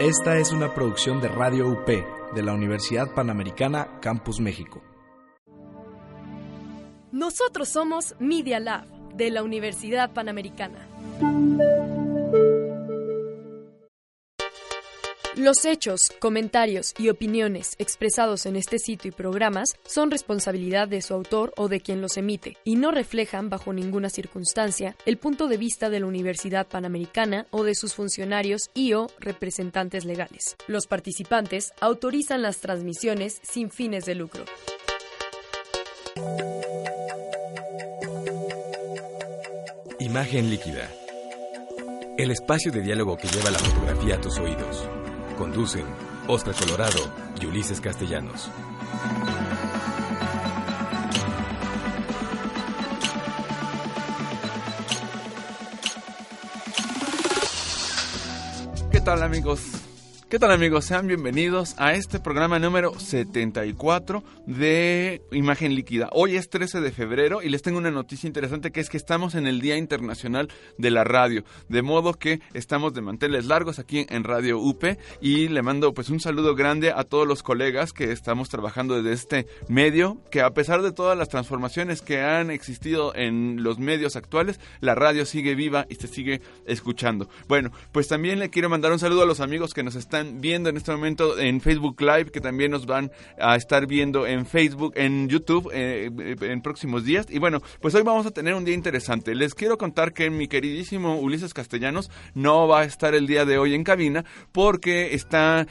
Esta es una producción de Radio UP de la Universidad Panamericana Campus México. Nosotros somos Media Lab de la Universidad Panamericana. Los hechos, comentarios y opiniones expresados en este sitio y programas son responsabilidad de su autor o de quien los emite y no reflejan bajo ninguna circunstancia el punto de vista de la Universidad Panamericana o de sus funcionarios y o representantes legales. Los participantes autorizan las transmisiones sin fines de lucro. Imagen líquida. El espacio de diálogo que lleva la fotografía a tus oídos. Conducen Oscar Colorado y Ulises Castellanos. ¿Qué tal amigos? ¿Qué tal amigos? Sean bienvenidos a este programa número 74 de Imagen Líquida. Hoy es 13 de febrero y les tengo una noticia interesante que es que estamos en el Día Internacional de la Radio. De modo que estamos de manteles largos aquí en Radio UP y le mando pues un saludo grande a todos los colegas que estamos trabajando desde este medio, que a pesar de todas las transformaciones que han existido en los medios actuales, la radio sigue viva y se sigue escuchando. Bueno, pues también le quiero mandar un saludo a los amigos que nos están viendo en este momento en Facebook Live, que también nos van a estar viendo en Facebook, en YouTube eh, en próximos días. Y bueno, pues hoy vamos a tener un día interesante. Les quiero contar que mi queridísimo Ulises Castellanos no va a estar el día de hoy en cabina porque está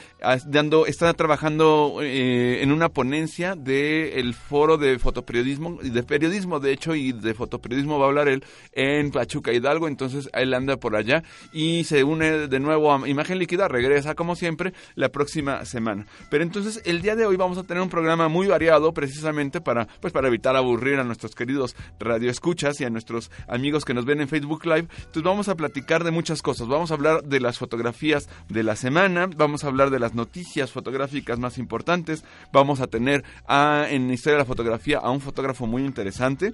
dando, está trabajando eh, en una ponencia del foro de fotoperiodismo, de periodismo de hecho, y de fotoperiodismo va a hablar él en Pachuca Hidalgo, entonces él anda por allá y se une de nuevo a Imagen Líquida, regresa como siempre la próxima semana. Pero entonces el día de hoy vamos a tener un programa muy variado precisamente para pues para evitar aburrir a nuestros queridos radioescuchas y a nuestros amigos que nos ven en Facebook Live. Entonces vamos a platicar de muchas cosas. Vamos a hablar de las fotografías de la semana, vamos a hablar de las noticias fotográficas más importantes, vamos a tener a, en Historia de la Fotografía a un fotógrafo muy interesante.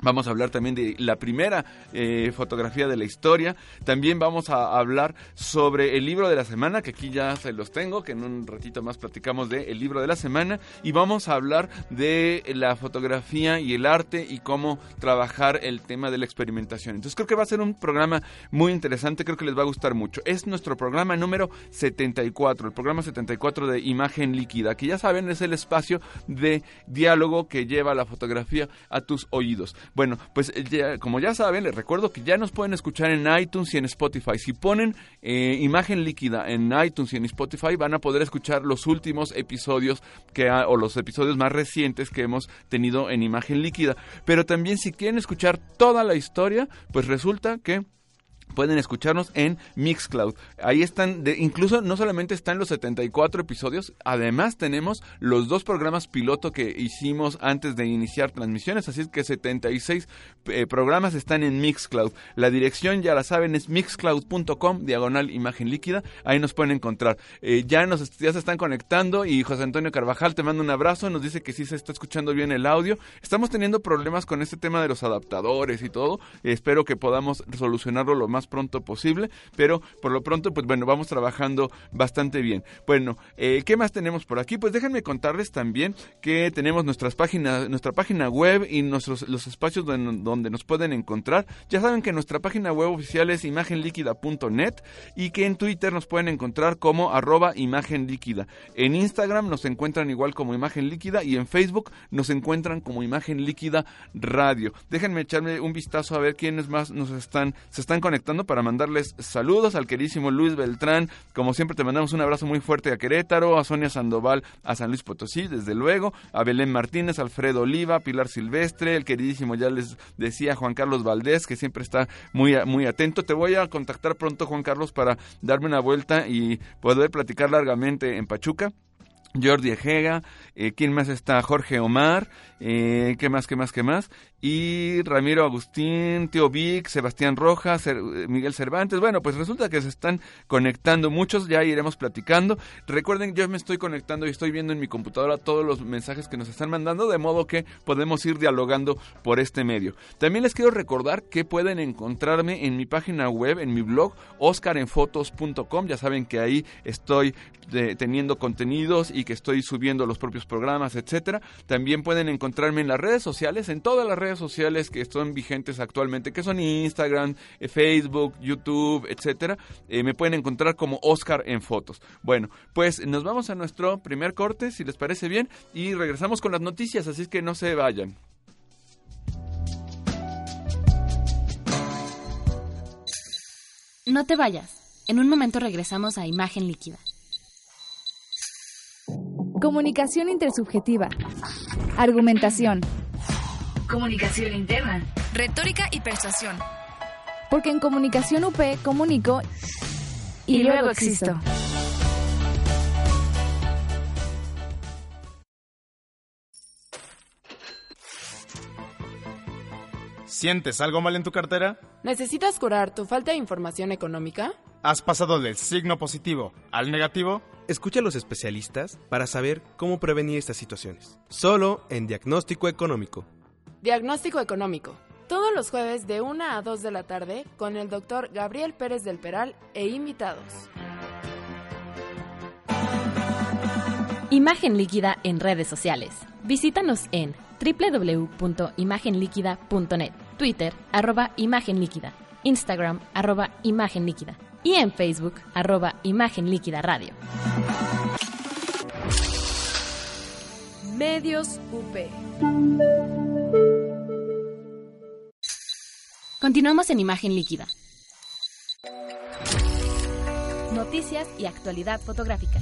Vamos a hablar también de la primera eh, fotografía de la historia. También vamos a hablar sobre el libro de la semana, que aquí ya se los tengo, que en un ratito más platicamos de el libro de la semana. Y vamos a hablar de la fotografía y el arte y cómo trabajar el tema de la experimentación. Entonces creo que va a ser un programa muy interesante, creo que les va a gustar mucho. Es nuestro programa número 74, el programa 74 de Imagen Líquida, que ya saben es el espacio de diálogo que lleva la fotografía a tus oídos. Bueno, pues eh, como ya saben, les recuerdo que ya nos pueden escuchar en iTunes y en Spotify. Si ponen eh, imagen líquida en iTunes y en Spotify, van a poder escuchar los últimos episodios que o los episodios más recientes que hemos tenido en imagen líquida. Pero también si quieren escuchar toda la historia, pues resulta que pueden escucharnos en Mixcloud. Ahí están, incluso no solamente están los 74 episodios, además tenemos los dos programas piloto que hicimos antes de iniciar transmisiones, así es que 76 eh, programas están en Mixcloud. La dirección, ya la saben, es mixcloud.com, diagonal imagen líquida, ahí nos pueden encontrar. Eh, ya, nos, ya se están conectando y José Antonio Carvajal te manda un abrazo, nos dice que sí se está escuchando bien el audio. Estamos teniendo problemas con este tema de los adaptadores y todo, espero que podamos solucionarlo lo más pronto posible, pero por lo pronto, pues bueno, vamos trabajando bastante bien. Bueno, eh, ¿qué más tenemos por aquí? Pues déjenme contarles también que tenemos nuestras páginas, nuestra página web y nuestros los espacios donde, nos pueden encontrar. Ya saben que nuestra página web oficial es imagenliquida.net y que en Twitter nos pueden encontrar como arroba imagen líquida. En Instagram nos encuentran igual como imagen líquida y en Facebook nos encuentran como imagen líquida radio. Déjenme echarme un vistazo a ver quiénes más nos están, se están conectando para mandarles saludos al queridísimo Luis Beltrán. Como siempre te mandamos un abrazo muy fuerte a Querétaro, a Sonia Sandoval, a San Luis Potosí, desde luego, a Belén Martínez, Alfredo Oliva, Pilar Silvestre, el queridísimo, ya les decía, Juan Carlos Valdés, que siempre está muy, muy atento. Te voy a contactar pronto, Juan Carlos, para darme una vuelta y poder platicar largamente en Pachuca. Jordi Ejega, eh, ¿quién más está? Jorge Omar, eh, ¿qué más, qué más, qué más? Y Ramiro Agustín, Tío Vic, Sebastián Rojas, Miguel Cervantes. Bueno, pues resulta que se están conectando muchos, ya iremos platicando. Recuerden, yo me estoy conectando y estoy viendo en mi computadora todos los mensajes que nos están mandando, de modo que podemos ir dialogando por este medio. También les quiero recordar que pueden encontrarme en mi página web, en mi blog, oscarenfotos.com. Ya saben que ahí estoy eh, teniendo contenidos y que estoy subiendo los propios programas, etcétera. También pueden encontrarme en las redes sociales, en todas las redes sociales que están vigentes actualmente, que son Instagram, eh, Facebook, YouTube, etcétera. Eh, me pueden encontrar como Oscar en fotos. Bueno, pues nos vamos a nuestro primer corte, si les parece bien, y regresamos con las noticias, así es que no se vayan. No te vayas. En un momento regresamos a Imagen Líquida. Comunicación intersubjetiva. Argumentación. Comunicación interna. Retórica y persuasión. Porque en Comunicación UP comunico y, luego existo. ¿Sientes algo mal en tu cartera? ¿Necesitas curar tu falta de información económica? ¿Has pasado del signo positivo al negativo? Escucha a los especialistas para saber cómo prevenir estas situaciones. Solo en Diagnóstico Económico. Diagnóstico Económico. Todos los jueves de 1 a 2 de la tarde con el doctor Gabriel Pérez del Peral e invitados. Imagen líquida en redes sociales. Visítanos en www.imagenliquida.net, Twitter, arroba Imagen Líquida, Instagram, arroba Imagen Líquida y en Facebook, arroba Imagen Líquida Radio. Medios UP. Continuamos en Imagen Líquida. Noticias y actualidad fotográfica.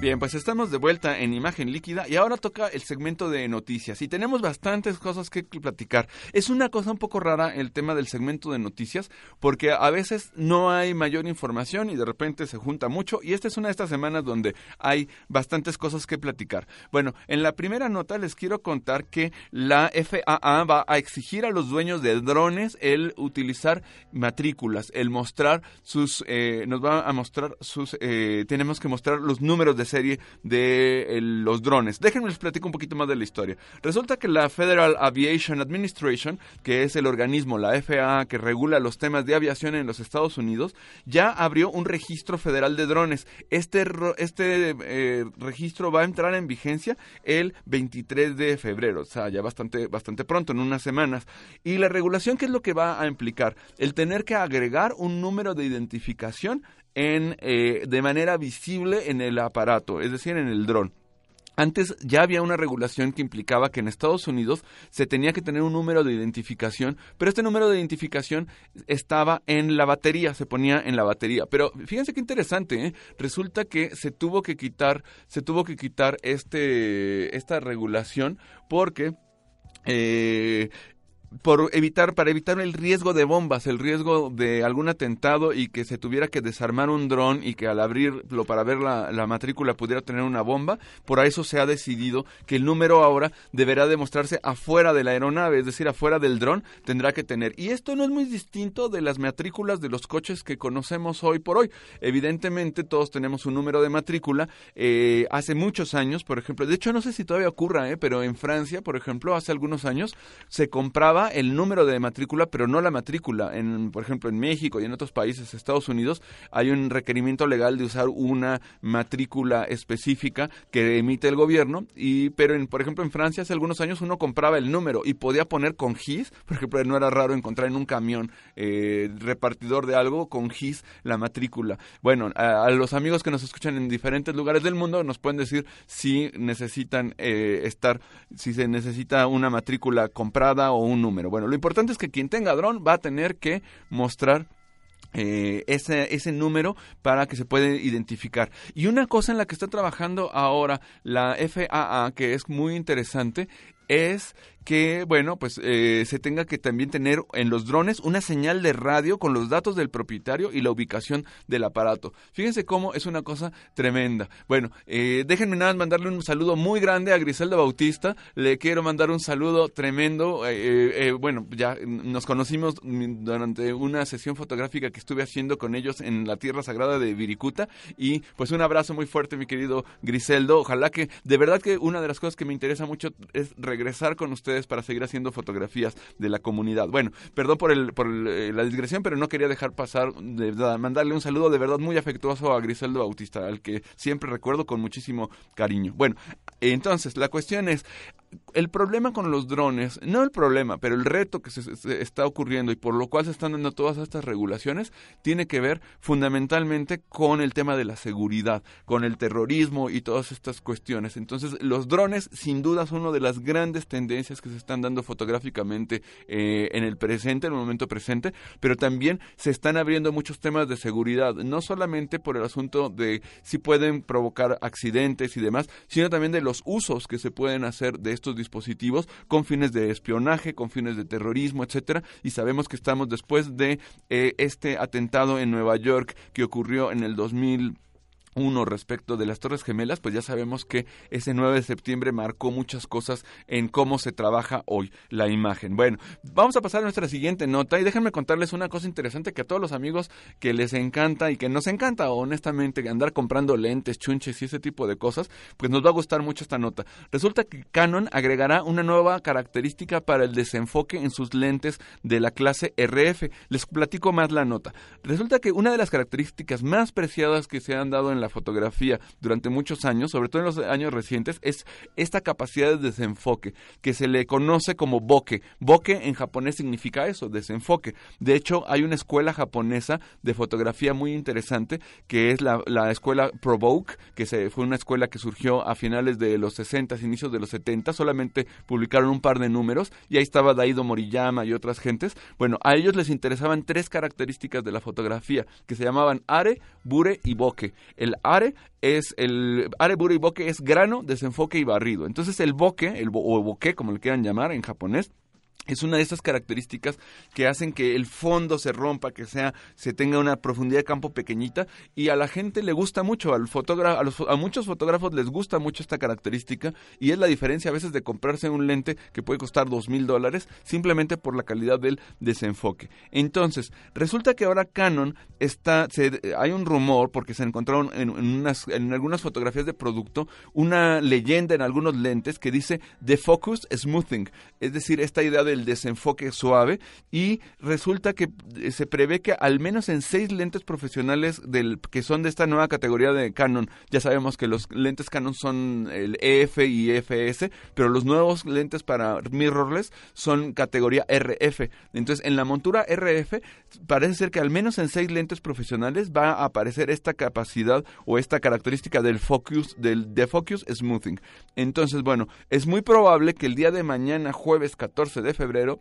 Bien, pues estamos de vuelta en imagen líquida y ahora toca el segmento de noticias y tenemos bastantes cosas que platicar. Es una cosa un poco rara el tema del segmento de noticias porque a veces no hay mayor información y de repente se junta mucho y esta es una de estas semanas donde hay bastantes cosas que platicar. Bueno, en la primera nota les quiero contar que la FAA va a exigir a los dueños de drones el utilizar matrículas, el mostrar sus, eh, nos va a mostrar sus, eh, tenemos que mostrar los números de serie de los drones. Déjenme les platico un poquito más de la historia. Resulta que la Federal Aviation Administration, que es el organismo, la FAA, que regula los temas de aviación en los Estados Unidos, ya abrió un registro federal de drones. Este, este eh, registro va a entrar en vigencia el 23 de febrero, o sea, ya bastante, bastante pronto, en unas semanas. Y la regulación, ¿qué es lo que va a implicar? El tener que agregar un número de identificación en, eh, de manera visible en el aparato, es decir, en el dron. Antes ya había una regulación que implicaba que en Estados Unidos se tenía que tener un número de identificación, pero este número de identificación estaba en la batería, se ponía en la batería. Pero fíjense qué interesante, ¿eh? resulta que se tuvo que quitar, se tuvo que quitar este, esta regulación porque eh, por evitar para evitar el riesgo de bombas, el riesgo de algún atentado y que se tuviera que desarmar un dron y que al abrirlo para ver la, la, matrícula pudiera tener una bomba, por eso se ha decidido que el número ahora deberá demostrarse afuera de la aeronave, es decir, afuera del dron tendrá que tener. Y esto no es muy distinto de las matrículas de los coches que conocemos hoy por hoy. Evidentemente todos tenemos un número de matrícula. Eh, hace muchos años, por ejemplo, de hecho no sé si todavía ocurra, eh, pero en Francia, por ejemplo, hace algunos años se compraba el número de matrícula, pero no la matrícula. En, por ejemplo, en México y en otros países, Estados Unidos, hay un requerimiento legal de usar una matrícula específica que emite el gobierno. Y, pero, en, por ejemplo, en Francia hace algunos años uno compraba el número y podía poner con GIS. Por ejemplo, no era raro encontrar en un camión eh, repartidor de algo con GIS la matrícula. Bueno, a, los amigos que nos escuchan en diferentes lugares del mundo nos pueden decir si necesitan eh, estar, si se necesita una matrícula comprada o un Bueno, lo importante es que quien tenga dron va a tener que mostrar eh, ese, ese número para que se pueda identificar. Y una cosa en la que está trabajando ahora la FAA, que es muy interesante, es que, bueno, pues eh, se tenga que también tener en los drones una señal de radio con los datos del propietario y la ubicación del aparato. Fíjense cómo es una cosa tremenda. Bueno, eh, déjenme nada mandarle un saludo muy grande a Griselda Bautista. Le quiero mandar un saludo tremendo. Eh, bueno, ya nos conocimos durante una sesión fotográfica que estuve haciendo con ellos en la Tierra Sagrada de Viricuta. Y pues un abrazo muy fuerte, mi querido Griseldo. Ojalá que de verdad que una de las cosas que me interesa mucho es regresar con ustedes para seguir haciendo fotografías de la comunidad. Bueno, perdón por, el, por eh, la digresión, pero no quería dejar pasar de, mandarle un saludo de verdad muy afectuoso a Griseldo Bautista, al que siempre recuerdo con muchísimo cariño. Bueno, entonces la cuestión es, el problema con los drones, no el problema, pero el reto que se, está ocurriendo y por lo cual se están dando todas estas regulaciones, tiene que ver fundamentalmente con el tema de la seguridad, con el terrorismo y todas estas cuestiones. Entonces, los drones, sin duda, son una de las grandes tendencias que se están dando fotográficamente eh, en el presente, en el momento presente, pero también se están abriendo muchos temas de seguridad, no solamente por el asunto de si pueden provocar accidentes y demás, sino también de los usos que se pueden hacer de estos dispositivos con fines de espionaje, con fines de terrorismo, etcétera, y sabemos que estamos después de eh, este atentado en Nueva York que ocurrió en el 2000 uno respecto de las Torres Gemelas, pues ya sabemos que ese 9 de septiembre marcó muchas cosas en cómo se trabaja hoy la imagen. Bueno, vamos a pasar a nuestra siguiente nota y déjenme contarles una cosa interesante que a todos los amigos que les encanta y que nos encanta honestamente andar comprando lentes, chunches y ese tipo de cosas, pues nos va a gustar mucho esta nota. Resulta que Canon agregará una nueva característica para el desenfoque en sus lentes de la clase RF. Les platico más la nota. Resulta que una de las características más preciadas que se han dado en la fotografía durante muchos años, sobre todo en los años recientes, es esta capacidad de desenfoque, que se le conoce como bokeh. Bokeh en japonés significa eso, desenfoque. De hecho, hay una escuela japonesa de fotografía muy interesante, que es la, escuela Provoke, que se, fue una escuela que surgió a finales de los 60, inicios de los 70, solamente publicaron un par de números, y ahí estaba Daido Moriyama y otras gentes. Bueno, a ellos les interesaban tres características de la fotografía, que se llamaban are, bure y bokeh. El are es el are, bure y es grano, desenfoque y barrido. Entonces el bokeh, el, o bokeh como le quieran llamar en japonés, es una de esas características que hacen que el fondo se rompa, que sea, se tenga una profundidad de campo pequeñita y a la gente le gusta mucho, al fotógrafo, a, los, a muchos fotógrafos les gusta mucho esta característica y es la diferencia a veces de comprarse un lente que puede costar dos mil dólares simplemente por la calidad del desenfoque. Entonces, resulta que ahora Canon está, hay un rumor porque se encontraron en, en algunas fotografías de producto una leyenda en algunos lentes que dice The Focus Smoothing, es decir, esta idea del desenfoque suave y resulta que eh, se prevé que al menos en seis lentes profesionales del, que son de esta nueva categoría de Canon, ya sabemos que los lentes Canon son el EF y EFS, pero los nuevos lentes para mirrorless son categoría RF. Entonces, en la montura RF parece ser que al menos en seis lentes profesionales va a aparecer esta capacidad o esta característica del focus del de focus smoothing. Entonces, bueno, es muy probable que el día de mañana, jueves 14 de febrero,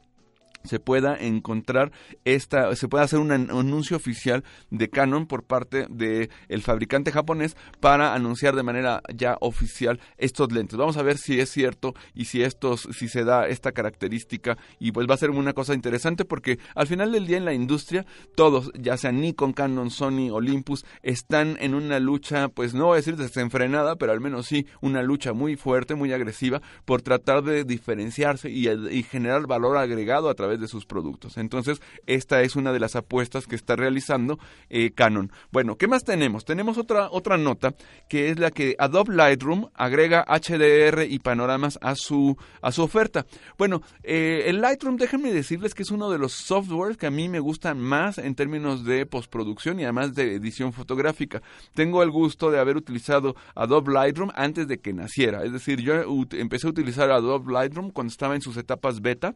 se pueda encontrar esta, se pueda hacer un anuncio oficial de Canon por parte del el fabricante japonés para anunciar de manera ya oficial estos lentes. Vamos a ver si es cierto y si estos, si se da esta característica y pues va a ser una cosa interesante porque al final del día en la industria todos, ya sea Nikon, Canon, Sony, Olympus, están en una lucha, pues no voy a decir desenfrenada, pero al menos sí una lucha muy fuerte, muy agresiva por tratar de diferenciarse y, y generar valor agregado a través de sus productos. Entonces, esta es una de las apuestas que está realizando eh, Canon. Bueno, ¿qué más tenemos? Tenemos otra, otra nota que es la que Adobe Lightroom agrega HDR y panoramas a su, a su oferta. Bueno, eh, el Lightroom, déjenme decirles que es uno de los softwares que a mí me gustan más en términos de postproducción y además de edición fotográfica. Tengo el gusto de haber utilizado Adobe Lightroom antes de que naciera. Es decir, yo empecé a utilizar Adobe Lightroom cuando estaba en sus etapas beta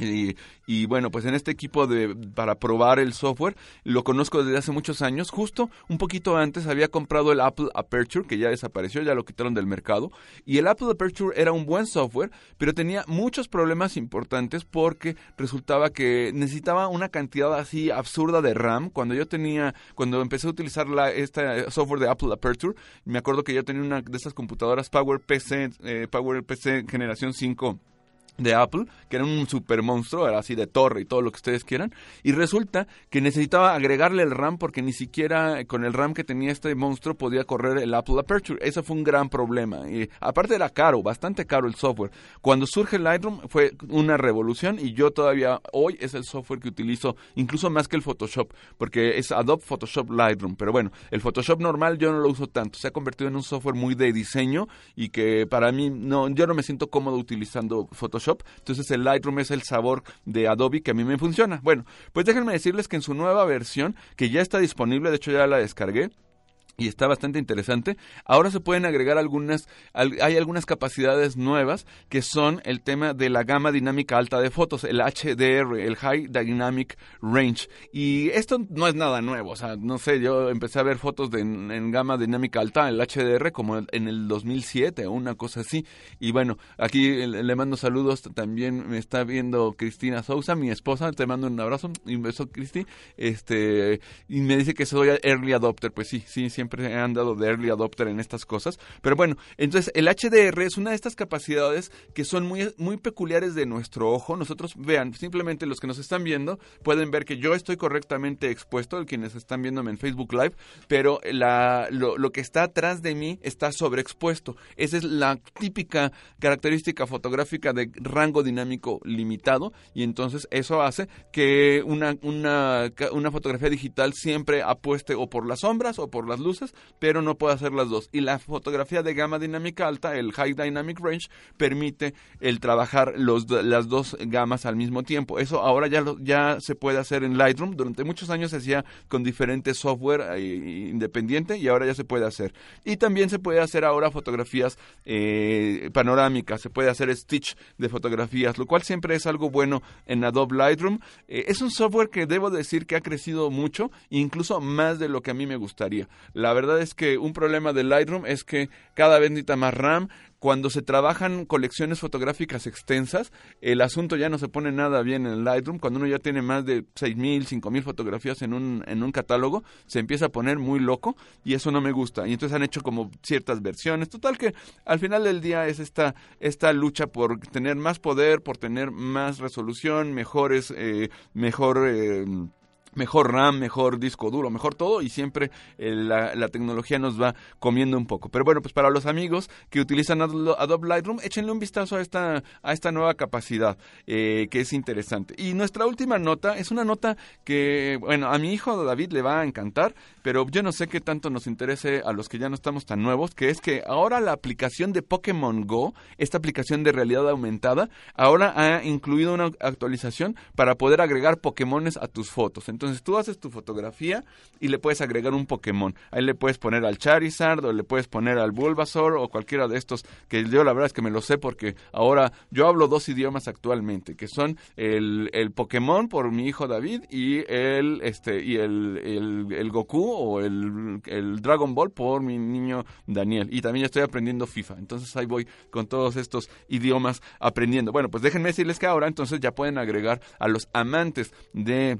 y, bueno, pues en este equipo de para probar el software lo conozco desde hace muchos años. Justo un poquito antes había comprado el Apple Aperture, que ya desapareció, ya lo quitaron del mercado. Y el Apple Aperture era un buen software, pero tenía muchos problemas importantes porque resultaba que necesitaba una cantidad así absurda de RAM. Cuando yo tenía, cuando empecé a utilizar la, este software de Apple Aperture, me acuerdo que yo tenía una de esas computadoras PowerPC, eh, PowerPC generación 5 de Apple, que era un super monstruo, era así de torre y todo lo que ustedes quieran, y resulta que necesitaba agregarle el RAM porque ni siquiera con el RAM que tenía este monstruo podía correr el Apple Aperture. Eso fue un gran problema. Y aparte era caro, bastante caro el software. Cuando surge Lightroom fue una revolución y yo todavía hoy es el software que utilizo incluso más que el Photoshop, porque es Adobe Photoshop Lightroom. Pero bueno, el Photoshop normal yo no lo uso tanto. Se ha convertido en un software muy de diseño y que para mí no, yo no me siento cómodo utilizando Photoshop entonces el Lightroom es el sabor de Adobe que a mí me funciona. Bueno, pues déjenme decirles que en su nueva versión, que ya está disponible, de hecho ya la descargué, y está bastante interesante. Ahora se pueden agregar algunas, hay algunas capacidades nuevas que son el tema de la gama dinámica alta de fotos, el HDR, el High Dynamic Range. Y esto no es nada nuevo, o sea, no sé, yo empecé a ver fotos de, en, gama dinámica alta, el HDR, como en el 2007 o una cosa así. Y bueno, aquí le mando saludos, también me está viendo Cristina Sousa, mi esposa, te mando un abrazo un beso, Cristi. Este, y me dice que soy early adopter, pues sí, sí, siempre siempre han dado de early adopter en estas cosas. Pero bueno, entonces el HDR es una de estas capacidades que son muy, muy peculiares de nuestro ojo. Nosotros, vean, simplemente los que nos están viendo pueden ver que yo estoy correctamente expuesto, quienes están viéndome en Facebook Live, pero la, lo, lo que está atrás de mí está sobreexpuesto. Esa es la típica característica fotográfica de rango dinámico limitado y entonces eso hace que una, una, una fotografía digital siempre apueste o por las sombras o por las luces pero no puede hacer las dos. Y la fotografía de gama dinámica alta, el High Dynamic Range, permite el trabajar los, las dos gamas al mismo tiempo. Eso ahora ya, ya se puede hacer en Lightroom. Durante muchos años se hacía con diferentes software eh, independiente y ahora ya se puede hacer. Y también se puede hacer ahora fotografías eh, panorámicas, se puede hacer stitch de fotografías, lo cual siempre es algo bueno en Adobe Lightroom. Eh, es un software que debo decir que ha crecido mucho, incluso más de lo que a mí me gustaría. Verdad es que un problema de Lightroom es que cada vez necesita más RAM. Cuando se trabajan colecciones fotográficas extensas, el asunto ya no se pone nada bien en Lightroom. Cuando uno ya tiene más de 6.000, 5.000 fotografías en un, en un catálogo, se empieza a poner muy loco y eso no me gusta. Y entonces han hecho como ciertas versiones. Total que al final del día es esta, esta lucha por tener más poder, por tener más resolución, mejores, eh, mejor... Eh, mejor RAM, mejor disco duro, mejor todo y siempre eh, la, tecnología nos va comiendo un poco. Pero bueno, pues para los amigos que utilizan Adobe Lightroom, échenle un vistazo a esta, a esta nueva capacidad eh, que es interesante. Y nuestra última nota es una nota que, bueno, a mi hijo David le va a encantar, pero yo no sé qué tanto nos interese a los que ya no estamos tan nuevos, que es que ahora la aplicación de Pokémon Go, esta aplicación de realidad aumentada, ahora ha incluido una actualización para poder agregar Pokémones a tus fotos. Entonces tú haces tu fotografía y le puedes agregar un Pokémon. Ahí le puedes poner al Charizard o le puedes poner al Bulbasaur o cualquiera de estos que yo la verdad es que me lo sé porque ahora yo hablo dos idiomas actualmente, que son el, el Pokémon por mi hijo David y el este y el, el, Goku o el, el Dragon Ball por mi niño Daniel. Y también estoy aprendiendo FIFA. Entonces ahí voy con todos estos idiomas aprendiendo. Bueno, pues déjenme decirles que ahora entonces ya pueden agregar a los amantes de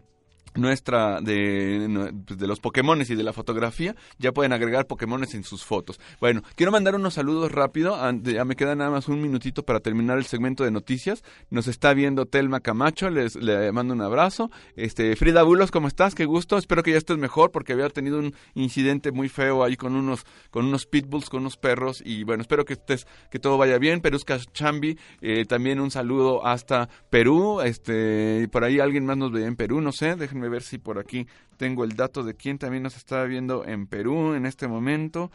nuestra de, pues, de los Pokémones y de la fotografía, ya pueden agregar Pokémones en sus fotos. Bueno, quiero mandar unos saludos rápido, ya me queda nada más un minutito para terminar el segmento de noticias. Nos está viendo Telma Camacho, les le mando un abrazo. Este Frida Bulos, ¿cómo estás? Qué gusto. Espero que ya estés mejor porque había tenido un incidente muy feo ahí con unos con unos pitbulls, con unos perros y bueno, espero que estés que todo vaya bien. Perusca Chambi, eh, también un saludo hasta Perú. Este, por ahí alguien más nos veía en Perú, no sé, déjenme ver si por aquí tengo el dato de quién también nos está viendo en Perú en este momento.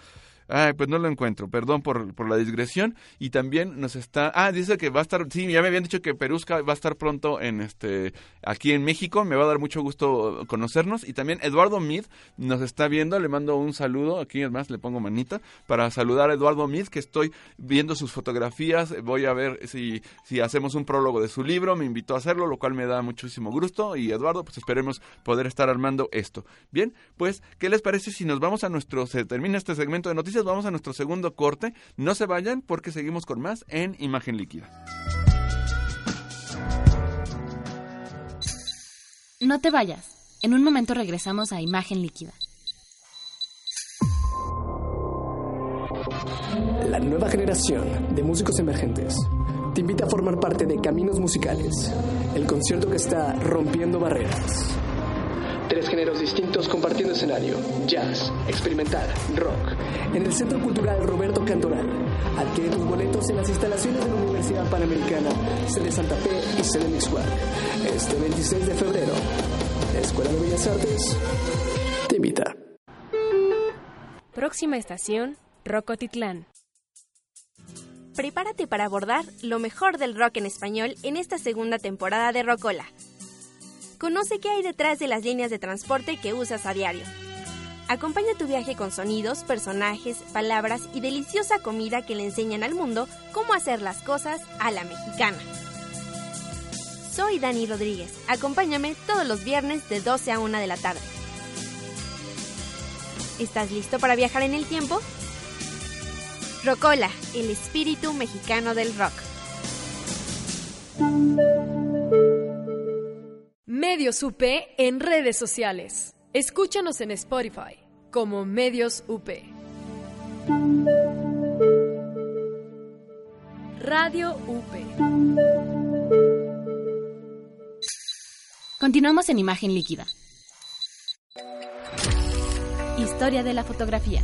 Ay, pues no lo encuentro, perdón por, por, la digresión. Y también nos está, ah, dice que va a estar, sí, ya me habían dicho que Perusca va a estar pronto en este, aquí en México, me va a dar mucho gusto conocernos. Y también Eduardo Mid nos está viendo, le mando un saludo, aquí además le pongo manita, para saludar a Eduardo Mid, que estoy viendo sus fotografías, voy a ver si, si hacemos un prólogo de su libro, me invitó a hacerlo, lo cual me da muchísimo gusto. Y Eduardo, pues esperemos poder estar armando esto. Bien, pues, ¿qué les parece si nos vamos a nuestro, se termina este segmento de noticias? Vamos a nuestro segundo corte. No se vayan porque seguimos con más en Imagen Líquida. No te vayas. En un momento regresamos a Imagen Líquida. La nueva generación de músicos emergentes te invita a formar parte de Caminos Musicales, el concierto que está rompiendo barreras. Tres géneros distintos compartiendo escenario: jazz, experimental, rock. En el Centro Cultural Roberto Cantoral. Adquiere tus boletos en las instalaciones de la Universidad Panamericana, sede Santa Fe y sede Mixwell. Este 26 de febrero, la Escuela de Bellas Artes te invita. Próxima estación, Rocotitlán. Prepárate para abordar lo mejor del rock en español en esta segunda temporada de Rocola. Conoce qué hay detrás de las líneas de transporte que usas a diario. Acompaña tu viaje con sonidos, personajes, palabras y deliciosa comida que le enseñan al mundo cómo hacer las cosas a la mexicana. Soy Dani Rodríguez. Acompáñame todos los viernes de 12 a 1 de la tarde. ¿Estás listo para viajar en el tiempo? Rocola, el espíritu mexicano del rock. Medios UP en redes sociales. Escúchanos en Spotify como Medios UP. Radio UP. Continuamos en imagen líquida. Historia de la fotografía.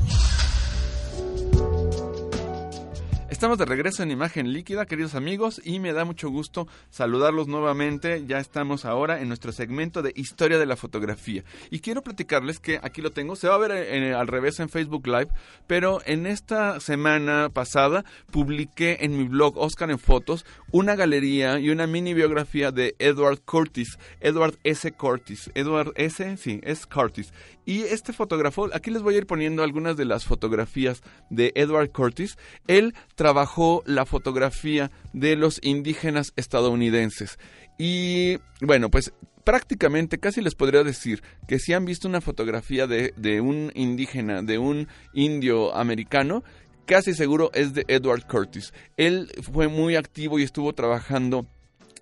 Estamos de regreso en Imagen Líquida, queridos amigos, y me da mucho gusto saludarlos nuevamente. Ya estamos ahora en nuestro segmento de Historia de la Fotografía. Y quiero platicarles que aquí lo tengo, se va a ver en- al revés en Facebook Live, pero en esta semana pasada publiqué en mi blog Oscar en Fotos una galería y una mini biografía de Edward Curtis, Edward S. Curtis, Edward S. Sí, es Curtis. Y este fotógrafo, aquí les voy a ir poniendo algunas de las fotografías de Edward Curtis. Él trabajó la fotografía de los indígenas estadounidenses. Y bueno, pues prácticamente casi les podría decir que si han visto una fotografía de, de un indígena, de un indio americano, casi seguro es de Edward Curtis. Él fue muy activo y estuvo trabajando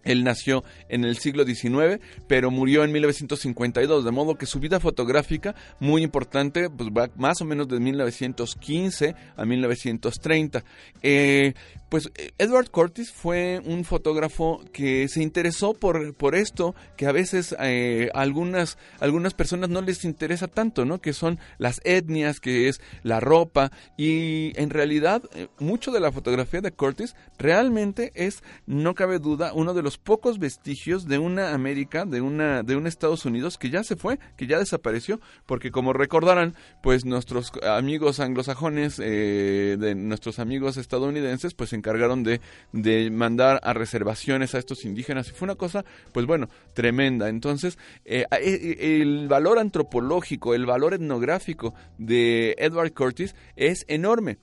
él nació en el siglo XIX, pero murió en 1952, de modo que su vida fotográfica, muy importante, pues va más o menos de 1915 a 1930. Eh, pues eh, Edward Curtis fue un fotógrafo que se interesó por, por esto, que a veces eh, algunas, algunas personas no les interesa tanto, ¿no? Que son las etnias, que es la ropa, y en realidad eh, mucho de la fotografía de Curtis realmente es, no cabe duda, uno de los pocos vestigios de una América, de una, de un Estados Unidos que ya se fue, que ya desapareció, porque como recordarán, pues nuestros amigos anglosajones, eh, de nuestros amigos estadounidenses, pues se encargaron de, de mandar a reservaciones a estos indígenas y fue una cosa, pues bueno, tremenda. Entonces, eh, eh, el valor antropológico, el valor etnográfico de Edward Curtis es enorme.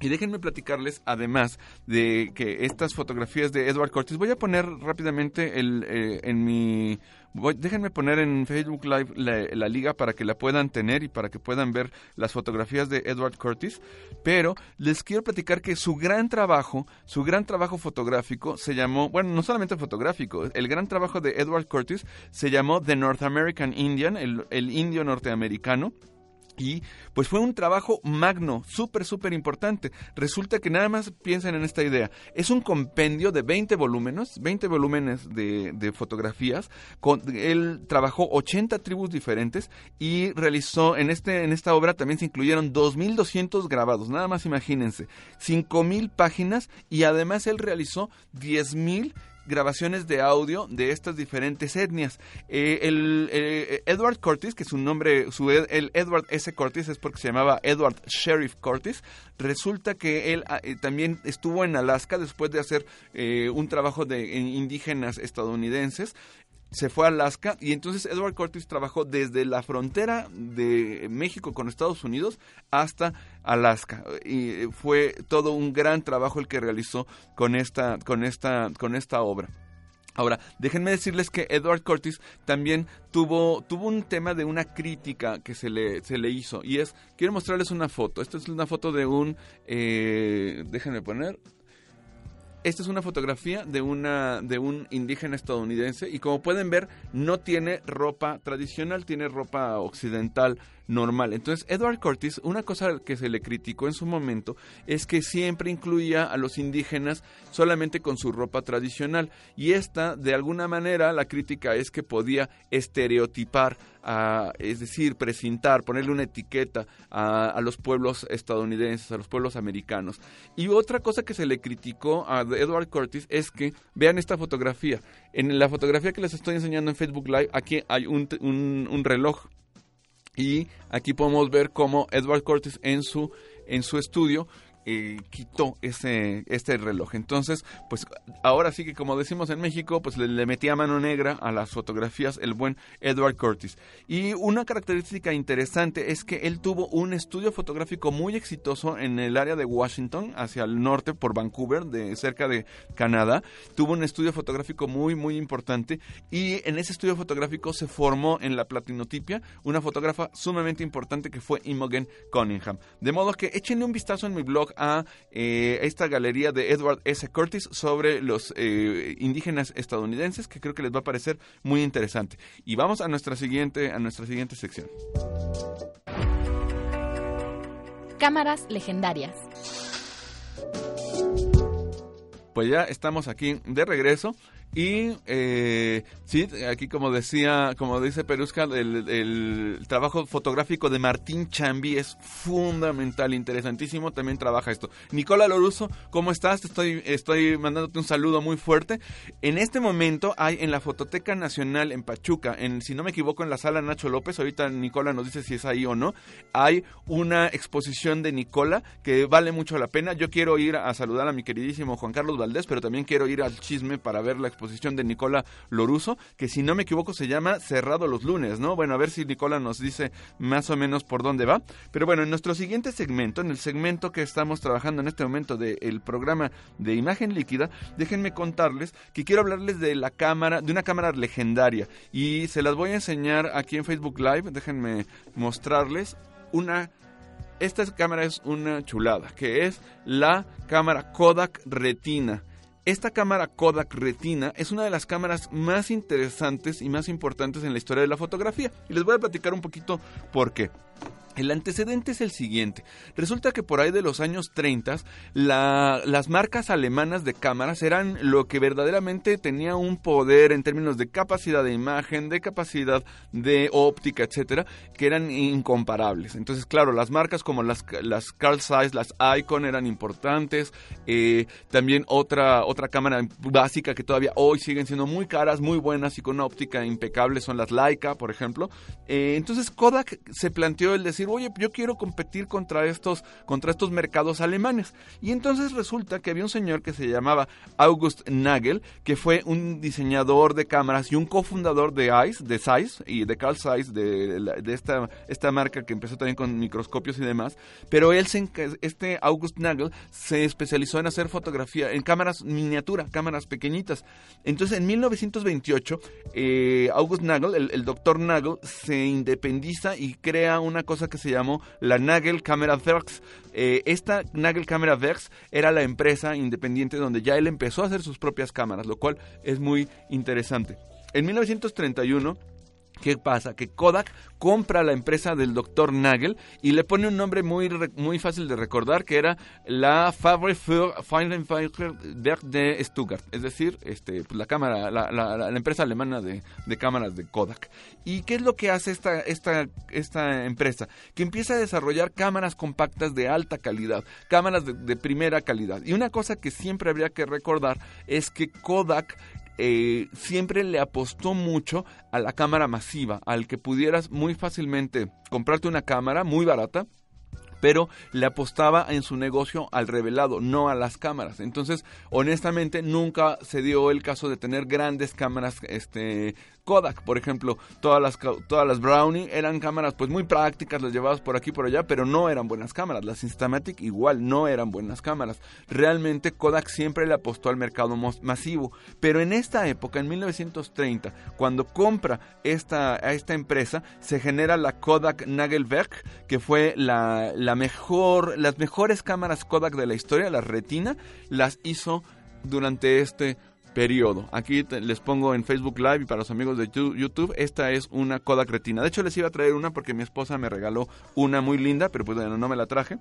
Y déjenme platicarles, además de que estas fotografías de Edward Curtis, voy a poner rápidamente el, eh, en mi... Voy, déjenme poner en Facebook Live la, la, liga para que la puedan tener y para que puedan ver las fotografías de Edward Curtis. Pero les quiero platicar que su gran trabajo, su gran trabajo fotográfico se llamó, bueno, no solamente fotográfico, el gran trabajo de Edward Curtis se llamó The North American Indian, el, el indio norteamericano. Y pues fue un trabajo magno, súper, súper importante. Resulta que nada más piensen en esta idea. Es un compendio de 20 volúmenes, 20 volúmenes de, fotografías. Con, él trabajó 80 tribus diferentes y realizó, en, este, en esta obra también se incluyeron 2.200 grabados, nada más imagínense. 5.000 páginas y además él realizó 10.000 grabaciones de audio de estas diferentes etnias. Eh, el, eh, Edward Curtis, que su nombre, su, el Edward S. Curtis es porque se llamaba Edward Sheriff Curtis, resulta que él eh, también estuvo en Alaska después de hacer un trabajo de indígenas estadounidenses se fue a Alaska y entonces Edward Curtis trabajó desde la frontera de México con Estados Unidos hasta Alaska y fue todo un gran trabajo el que realizó con esta con esta con esta obra. Ahora, déjenme decirles que Edward Curtis también tuvo, tuvo un tema de una crítica que se le, se le hizo. Y es, quiero mostrarles una foto. Esta es una foto de un, eh, déjenme poner, esta es una fotografía de, una, de un indígena estadounidense y como pueden ver no tiene ropa tradicional, tiene ropa occidental normal. Entonces, Edward Curtis, una cosa que se le criticó en su momento es que siempre incluía a los indígenas solamente con su ropa tradicional. Y esta, de alguna manera, la crítica es que podía estereotipar es decir, presentar, ponerle una etiqueta a, los pueblos estadounidenses, a los pueblos americanos. Y otra cosa que se le criticó a Edward Curtis es que, vean esta fotografía, en la fotografía que les estoy enseñando en Facebook Live, aquí hay un reloj. Y aquí podemos ver cómo Edward Curtis en su, en su estudio eh, quitó ese este reloj. Entonces, pues ahora sí que como decimos en México, pues le, metía mano negra a las fotografías el buen Edward Curtis. Y una característica interesante es que él tuvo un estudio fotográfico muy exitoso en el área de Washington, hacia el norte por Vancouver, de cerca de Canadá. Tuvo un estudio fotográfico muy muy importante y en ese estudio fotográfico se formó en la platinotipia una fotógrafa sumamente importante que fue Imogen Cunningham. De modo que échenle un vistazo en mi blog a eh, esta galería de Edward S. Curtis sobre los eh, indígenas estadounidenses que creo que les va a parecer muy interesante. Y vamos a nuestra siguiente, a nuestra siguiente sección. Cámaras legendarias. Pues ya estamos aquí de regreso y eh, sí, aquí como decía, como dice Perusca, el, trabajo fotográfico de Martín Chambi es fundamental, interesantísimo, también trabaja esto. Nicola Loruso, ¿cómo estás? estoy, estoy mandándote un saludo muy fuerte. En este momento hay en la Fototeca Nacional en Pachuca, en, si no me equivoco, en la sala Nacho López, ahorita Nicola nos dice si es ahí o no, hay una exposición de Nicola que vale mucho la pena. Yo quiero ir a saludar a mi queridísimo Juan Carlos Valdés, pero también quiero ir al chisme para ver la exposición de Nicola Loruso, que si no me equivoco se llama Cerrado los lunes, ¿no? Bueno, a ver si Nicola nos dice más o menos por dónde va. Pero bueno, en nuestro siguiente segmento, en el segmento que estamos trabajando en este momento del programa de imagen líquida, déjenme contarles que quiero hablarles de la cámara, de una cámara legendaria. Y se las voy a enseñar aquí en Facebook Live. Déjenme mostrarles una esta cámara es una chulada, que es la cámara Kodak Retina. Esta cámara Kodak Retina es una de las cámaras más interesantes y más importantes en la historia de la fotografía. Y les voy a platicar un poquito por qué. El antecedente es el siguiente. Resulta que por ahí de los años 30 las marcas alemanas de cámaras eran lo que verdaderamente tenía un poder en términos de capacidad de imagen, de capacidad de óptica, etcétera, que eran incomparables. Entonces, claro, las marcas como las, las Carl Zeiss, las Icon eran importantes. Eh, también otra, otra cámara básica que todavía hoy siguen siendo muy caras, muy buenas y con óptica impecable son las Leica, por ejemplo. Eh, entonces Kodak se planteó el decir oye, yo quiero competir contra estos, contra estos mercados alemanes. Y entonces resulta que había un señor que se llamaba August Nagel, que fue un diseñador de cámaras y un cofundador de Zeiss, de Zeiss y de Carl Zeiss, de, de esta, esta marca que empezó también con microscopios y demás. Pero él, este August Nagel, se especializó en hacer fotografía en cámaras miniatura, cámaras pequeñitas. Entonces en 1928, eh, August Nagel, el, el doctor Nagel, se independiza y crea una cosa que se llamó la Nagel Camera Works. Eh, esta Nagel Camera Works era la empresa independiente donde ya él empezó a hacer sus propias cámaras, lo cual es muy interesante. En 1931 ¿Qué pasa? Que Kodak compra la empresa del doctor Nagel y le pone un nombre muy, muy fácil de recordar que era la Fabrik für Werk de Stuttgart, es decir, este, pues, la cámara, la, la, empresa alemana de, de, cámaras de Kodak. ¿Y qué es lo que hace esta, esta, esta empresa? Que empieza a desarrollar cámaras compactas de alta calidad, cámaras de primera calidad. Y una cosa que siempre habría que recordar es que Kodak eh, siempre le apostó mucho a la cámara masiva, al que pudieras muy fácilmente comprarte una cámara muy barata, pero le apostaba en su negocio al revelado, no a las cámaras. Entonces, honestamente, nunca se dio el caso de tener grandes cámaras este, Kodak, por ejemplo, todas las, todas las Brownie eran cámaras pues muy prácticas, las llevabas por aquí por allá, pero no eran buenas cámaras. Las Instamatic igual no eran buenas cámaras. Realmente Kodak siempre le apostó al mercado masivo, pero en esta época, en 1930, cuando compra esta, a esta empresa, se genera la Kodak Nagelwerk, que fue la, la mejor, las mejores cámaras Kodak de la historia, las Retina, las hizo durante este periodo. Aquí les pongo en Facebook Live y para los amigos de YouTube, esta es una Kodak Retina. De hecho, les iba a traer una porque mi esposa me regaló una muy linda, pero pues bueno, no me la traje.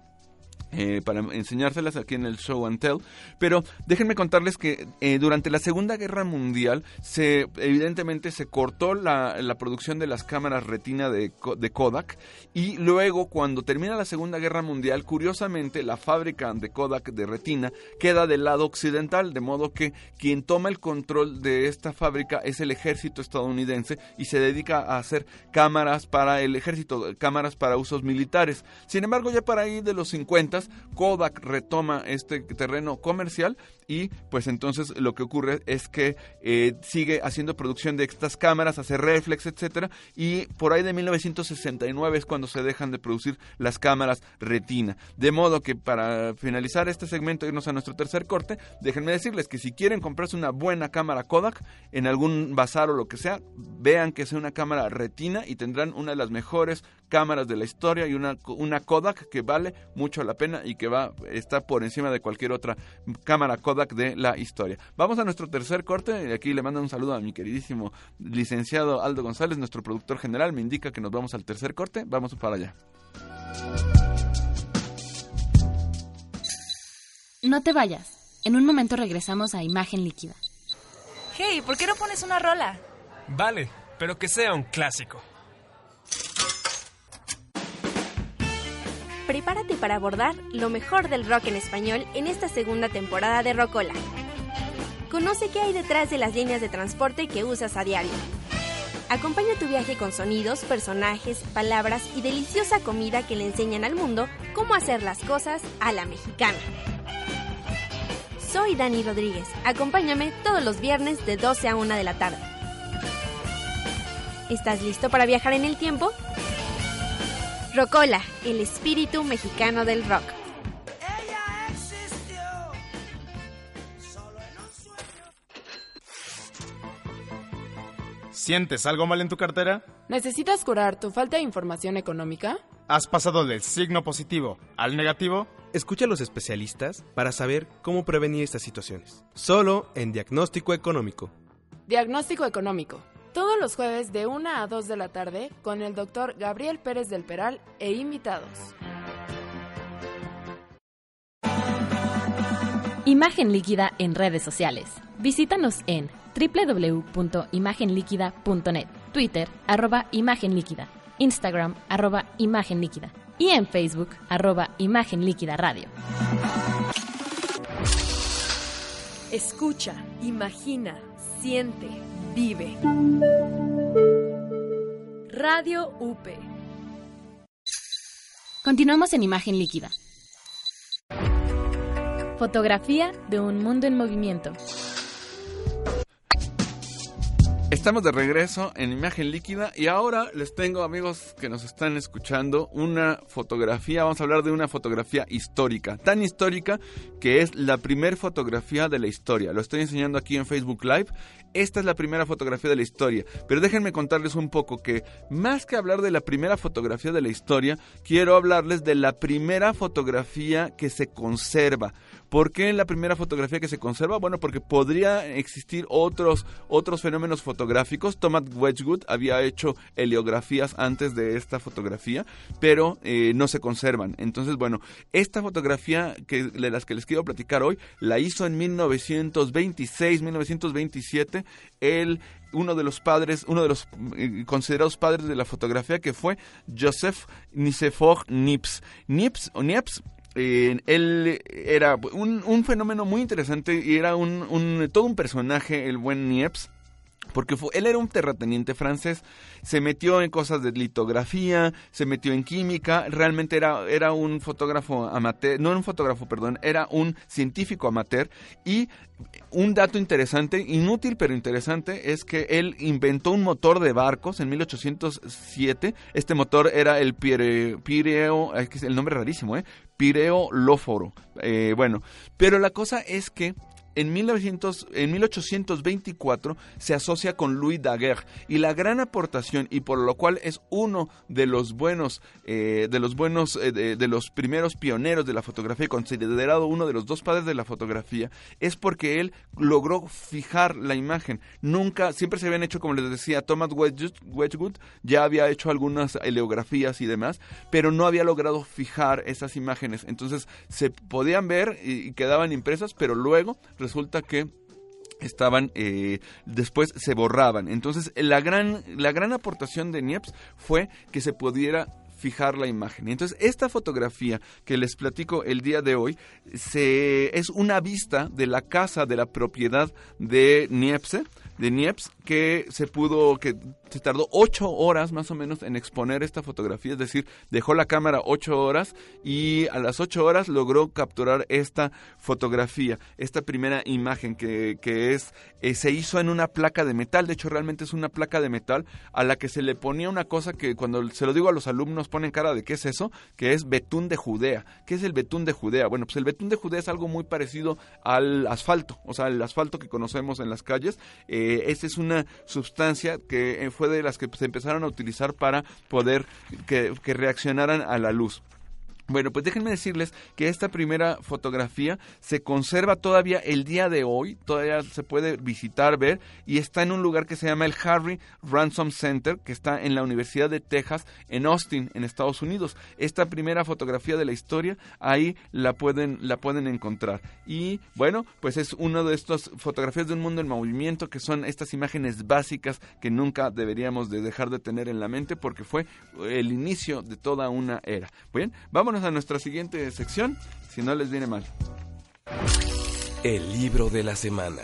Eh, para enseñárselas aquí en el Show and Tell. Pero déjenme contarles que eh, durante la Segunda Guerra Mundial se evidentemente se cortó la, producción de las cámaras retina de, de, Kodak y luego cuando termina la Segunda Guerra Mundial, curiosamente la fábrica de Kodak de retina queda del lado occidental, de modo que quien toma el control de esta fábrica es el ejército estadounidense y se dedica a hacer cámaras para el ejército, cámaras para usos militares. Sin embargo, ya para ahí de los 50 Kodak retoma este terreno comercial y pues entonces lo que ocurre es que eh, sigue haciendo producción de estas cámaras, hace reflex, etcétera, y por ahí de 1969 es cuando se dejan de producir las cámaras retina. De modo que para finalizar este segmento, irnos a nuestro tercer corte, déjenme decirles que si quieren comprarse una buena cámara Kodak en algún bazar o lo que sea, vean que sea una cámara retina y tendrán una de las mejores cámaras de la historia y una, una Kodak que vale mucho la pena y que va está por encima de cualquier otra cámara Kodak de la historia. Vamos a nuestro tercer corte y aquí le mando un saludo a mi queridísimo licenciado Aldo González, nuestro productor general, me indica que nos vamos al tercer corte, vamos para allá. No te vayas, en un momento regresamos a Imagen Líquida. Hey, ¿por qué no pones una rola? Vale, pero que sea un clásico. Para abordar lo mejor del rock en español en esta segunda temporada de Rocola. Conoce qué hay detrás de las líneas de transporte que usas a diario. Acompaña tu viaje con sonidos, personajes, palabras y deliciosa comida que le enseñan al mundo cómo hacer las cosas a la mexicana. Soy Dani Rodríguez. Acompáñame todos los viernes de 12 a 1 de la tarde. ¿Estás listo para viajar en el tiempo? Rocola, el espíritu mexicano del rock. ¿Sientes algo mal en tu cartera? ¿Necesitas curar tu falta de información económica? ¿Has pasado del signo positivo al negativo? Escucha a los especialistas para saber cómo prevenir estas situaciones. Solo en Diagnóstico Económico. Diagnóstico Económico todos los jueves de 1 a 2 de la tarde con el doctor Gabriel Pérez del Peral e invitados. Imagen líquida en redes sociales. Visítanos en www.imagenliquida.net, Twitter, arroba Imagen Líquida, Instagram, arroba Imagen Líquida y en Facebook, arroba Imagen Líquida Radio. Escucha, imagina, siente Vive. Radio UP. Continuamos en imagen líquida. Fotografía de un mundo en movimiento. Estamos de regreso en imagen líquida y ahora les tengo amigos que nos están escuchando una fotografía, vamos a hablar de una fotografía histórica, tan histórica que es la primer fotografía de la historia. Lo estoy enseñando aquí en Facebook Live esta es la primera fotografía de la historia. Pero déjenme contarles un poco que más que hablar de la primera fotografía de la historia, quiero hablarles de la primera fotografía que se conserva. ¿Por qué la primera fotografía que se conserva? Bueno, porque podría existir otros, otros fenómenos fotográficos. Thomas Wedgwood había hecho heliografías antes de esta fotografía, pero eh, no se conservan. Entonces, bueno, esta fotografía que, de las que les quiero platicar hoy la hizo en 1926, 1927, él uno de los padres, uno de los eh, considerados padres de la fotografía que fue Joseph Nicephore. Niepce o Niepce él era un, fenómeno muy interesante y era un, un, todo un personaje, el buen Niepce porque él era un terrateniente francés, se metió en cosas de litografía, se metió en química, realmente era, era un fotógrafo amateur, no un fotógrafo, perdón, era un científico amateur y un dato interesante, inútil pero interesante, es que él inventó un motor de barcos en 1807, este motor era el Pireo, el nombre rarísimo, ¿eh? Pireo Lóforo, eh, bueno, pero la cosa es que en, 1900, en 1824 se asocia con Louis Daguerre y la gran aportación y por lo cual es uno de los buenos, eh, de los buenos, eh, de, los primeros pioneros de la fotografía y considerado uno de los dos padres de la fotografía, es porque él logró fijar la imagen. Nunca, siempre se habían hecho, como les decía, Thomas Wedgwood ya había hecho algunas eleografías y demás, pero no había logrado fijar esas imágenes. Entonces se podían ver y quedaban impresas, pero luego resulta que estaban eh, después se borraban entonces la gran la gran aportación de Niepce fue que se pudiera fijar la imagen. Entonces, esta fotografía que les platico el día de hoy se, es una vista de la casa, de la propiedad de Niepce, de Niepce, que se pudo, que se tardó ocho horas más o menos en exponer esta fotografía, es decir, dejó la cámara ocho horas y a las ocho horas logró capturar esta fotografía, esta primera imagen que, que es, eh, se hizo en una placa de metal, de hecho realmente es una placa de metal a la que se le ponía una cosa que cuando se lo digo a los alumnos ponen cara de qué es eso, que es betún de Judea. ¿Qué es el betún de Judea? Bueno, pues el betún de Judea es algo muy parecido al asfalto, o sea, el asfalto que conocemos en las calles, eh, esta es una sustancia que eh, fue de las que se empezaron a utilizar para poder que reaccionaran a la luz. Bueno, pues déjenme decirles que esta primera fotografía se conserva todavía el día de hoy, todavía se puede visitar, ver, y está en un lugar que se llama el Harry Ransom Center, que está en la Universidad de Texas, en Austin, en Estados Unidos. Esta primera fotografía de la historia, ahí la pueden, la pueden encontrar. Y bueno, pues es una de estas fotografías de un mundo en movimiento, que son estas imágenes básicas que nunca deberíamos de dejar de tener en la mente, porque fue el inicio de toda una era. Bien, vámonos a nuestra siguiente sección, si no les viene mal. El libro de la semana.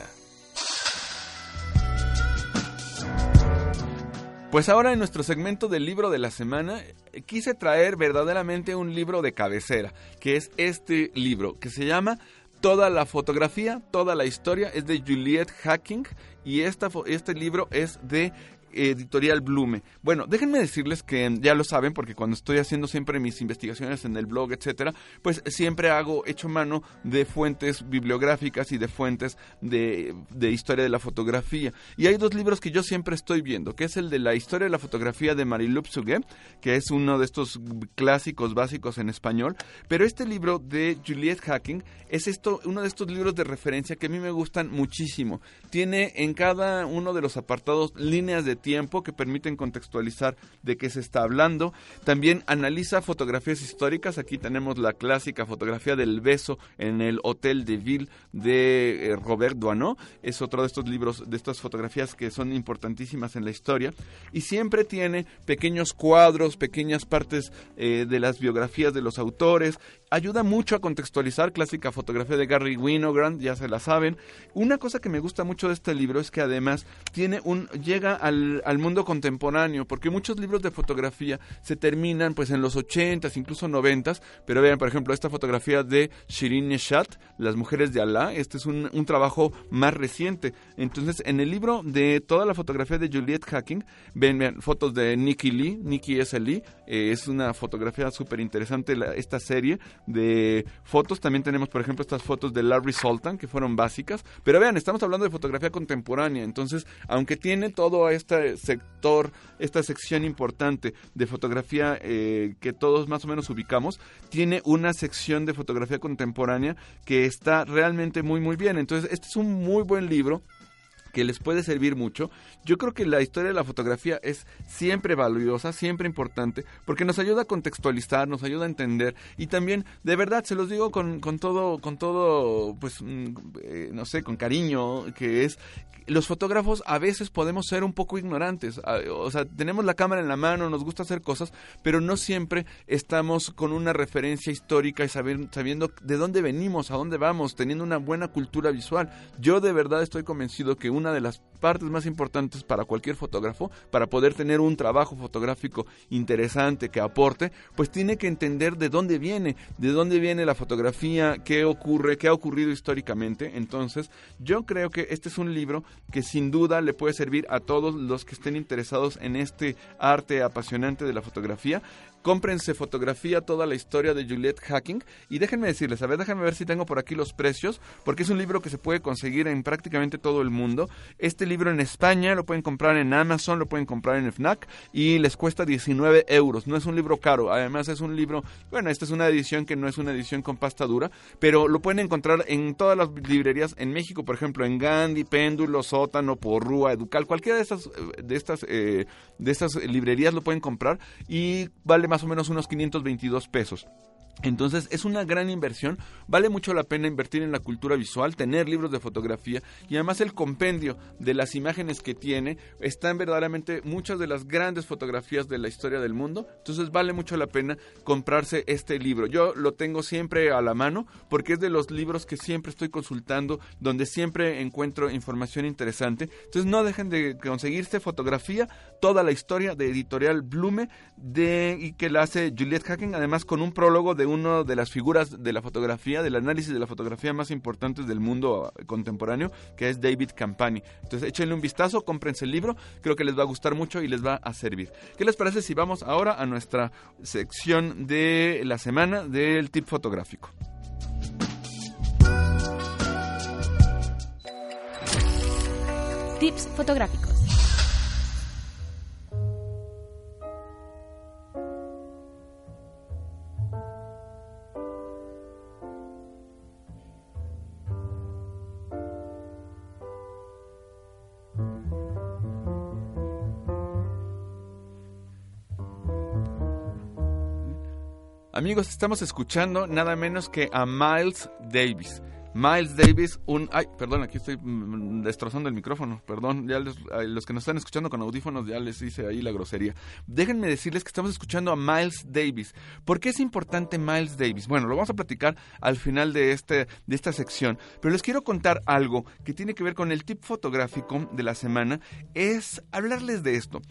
Pues ahora en nuestro segmento del libro de la semana quise traer verdaderamente un libro de cabecera, que es este libro, que se llama Toda la fotografía, toda la historia, es de Juliette Hacking y esta, este libro es de editorial Blume. Bueno, déjenme decirles que ya lo saben porque cuando estoy haciendo siempre mis investigaciones en el blog, etcétera, pues siempre hago hecho mano de fuentes bibliográficas y de fuentes de, historia de la fotografía. Y hay dos libros que yo siempre estoy viendo, que es el de la historia de la fotografía de Marilup Sugué, que es uno de estos clásicos básicos en español, pero este libro de Juliette Hacking es esto uno de estos libros de referencia que a mí me gustan muchísimo. Tiene en cada uno de los apartados líneas de tiempo que permiten contextualizar de qué se está hablando. También analiza fotografías históricas. Aquí tenemos la clásica fotografía del beso en el Hotel de Ville de eh, Robert Doisneau. Es otro de estos libros, de estas fotografías que son importantísimas en la historia. Y siempre tiene pequeños cuadros, pequeñas partes eh, de las biografías de los autores. Ayuda mucho a contextualizar clásica fotografía de Gary Winogrand, ya se la saben. Una cosa que me gusta mucho de este libro es que además tiene un llega al al, mundo contemporáneo, porque muchos libros de fotografía se terminan pues en los 80s, incluso 90s, pero vean, por ejemplo, esta fotografía de Shirin Neshat, Las mujeres de Alá, este es un, trabajo más reciente. Entonces, en el libro de toda la fotografía de Juliette Hacking, ven, ven fotos de Nikki Lee, Nikki S. Lee, eh, es una fotografía súper interesante esta serie de fotos. También tenemos, por ejemplo, estas fotos de Larry Sultan, que fueron básicas. Pero vean, estamos hablando de fotografía contemporánea, entonces, aunque tiene todo esta sector, esta sección importante de fotografía eh, que todos más o menos ubicamos, tiene una sección de fotografía contemporánea que está realmente muy muy bien. Entonces, este es un muy buen libro que les puede servir mucho. Yo creo que la historia de la fotografía es siempre valiosa, siempre importante, porque nos ayuda a contextualizar, nos ayuda a entender y también, de verdad, se los digo con, con todo, con todo, pues, mm, eh, no sé, con cariño, que es los fotógrafos a veces podemos ser un poco ignorantes. O sea, tenemos la cámara en la mano, nos gusta hacer cosas, pero no siempre estamos con una referencia histórica y sabiendo de dónde venimos, a dónde vamos, teniendo una buena cultura visual. Yo de verdad estoy convencido que una de las partes más importantes para cualquier fotógrafo, para poder tener un trabajo fotográfico interesante que aporte, pues tiene que entender de dónde viene, de dónde viene la fotografía, qué ocurre, qué ha ocurrido históricamente. Entonces, yo creo que este es un libro que sin duda le puede servir a todos los que estén interesados en este arte apasionante de la fotografía. Cómprense fotografía, toda la historia de Juliette Hacking. Y déjenme decirles, a ver, déjenme ver si tengo por aquí los precios, porque es un libro que se puede conseguir en prácticamente todo el mundo. Este libro en España lo pueden comprar en Amazon, lo pueden comprar en FNAC y les cuesta 19 euros. No es un libro caro, además es un libro, bueno, esta es una edición que no es una edición con pasta dura, pero lo pueden encontrar en todas las librerías en México, por ejemplo, en Gandhi, Péndulo, Sótano, Porrúa, Educal, cualquiera de estas, de estas, eh, de estas librerías lo pueden comprar y vale más o menos unos 522 pesos. Entonces es una gran inversión, vale mucho la pena invertir en la cultura visual, tener libros de fotografía y además el compendio de las imágenes que tiene están verdaderamente muchas de las grandes fotografías de la historia del mundo, entonces vale mucho la pena comprarse este libro. Yo lo tengo siempre a la mano porque es de los libros que siempre estoy consultando, donde siempre encuentro información interesante, entonces no dejen de conseguirse fotografía, toda la historia de editorial Blume y que la hace Juliette Hacken, además con un prólogo de una de las figuras de la fotografía, del análisis de la fotografía más importantes del mundo contemporáneo, que es David Campani. Entonces échenle un vistazo, cómprense el libro, creo que les va a gustar mucho y les va a servir. ¿Qué les parece si vamos ahora a nuestra sección de la semana del tip fotográfico? Tips fotográficos. Amigos, estamos escuchando nada menos que a Miles Davis. Miles Davis, un... Ay, perdón, aquí estoy mm, destrozando el micrófono, perdón, ya los que nos están escuchando con audífonos ya les hice ahí la grosería. Déjenme decirles que estamos escuchando a Miles Davis. ¿Por qué es importante Miles Davis? Bueno, lo vamos a platicar al final de, este, de esta sección, pero les quiero contar algo que tiene que ver con el tip fotográfico de la semana, es hablarles de esto.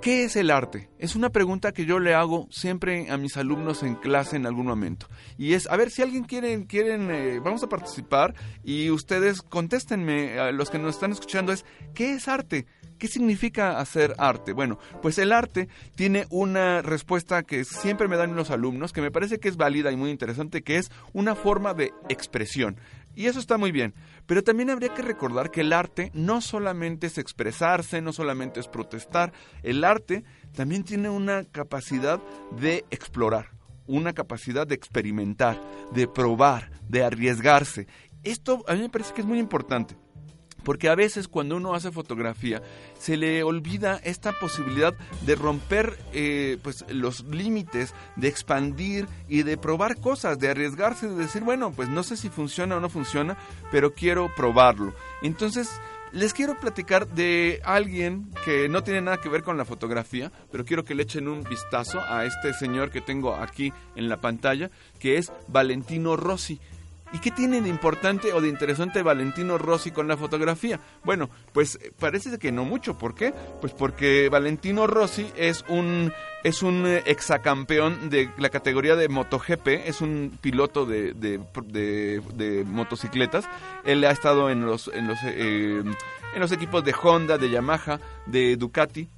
¿Qué es el arte? Es una pregunta que yo le hago siempre a mis alumnos en clase en algún momento. Y es, a ver, si alguien quiere, quieren, eh, vamos a participar y ustedes contéstenme, a los que nos están escuchando, es, ¿qué es arte? ¿Qué significa hacer arte? Bueno, pues el arte tiene una respuesta que siempre me dan los alumnos, que me parece que es válida y muy interesante, que es una forma de expresión. Y eso está muy bien. Pero también habría que recordar que el arte no solamente es expresarse, no solamente es protestar. El arte también tiene una capacidad de explorar, una capacidad de experimentar, de probar, de arriesgarse. Esto a mí me parece que es muy importante. Porque a veces cuando uno hace fotografía se le olvida esta posibilidad de romper eh, pues los límites, de expandir y de probar cosas, de arriesgarse, de decir, bueno, pues no sé si funciona o no funciona, pero quiero probarlo. Entonces, les quiero platicar de alguien que no tiene nada que ver con la fotografía, pero quiero que le echen un vistazo a este señor que tengo aquí en la pantalla, que es Valentino Rossi. ¿Y qué tiene de importante o de interesante Valentino Rossi con la fotografía? Bueno, pues eh, parece que no mucho. ¿Por qué? Pues porque Valentino Rossi es un es un eh, exacampeón de la categoría de MotoGP, es un piloto de, de, motocicletas. Él ha estado en los en los eh, en los equipos de Honda, de Yamaha, de Ducati.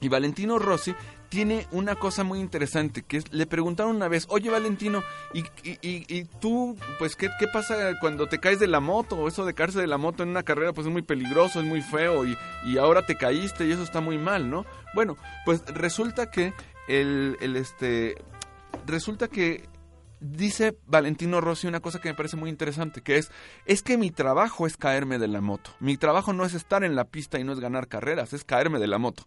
Y Valentino Rossi tiene una cosa muy interesante, que es, le preguntaron una vez, oye Valentino, ¿y, y, tú, pues, ¿qué, ¿qué, pasa cuando te caes de la moto? Eso de caerse de la moto en una carrera, pues es muy peligroso, es muy feo, y, y ahora te caíste y eso está muy mal, ¿no? Bueno, pues resulta que el, el este, resulta que dice Valentino Rossi una cosa que me parece muy interesante, que es, es que mi trabajo es caerme de la moto. Mi trabajo no es estar en la pista y no es ganar carreras, es caerme de la moto.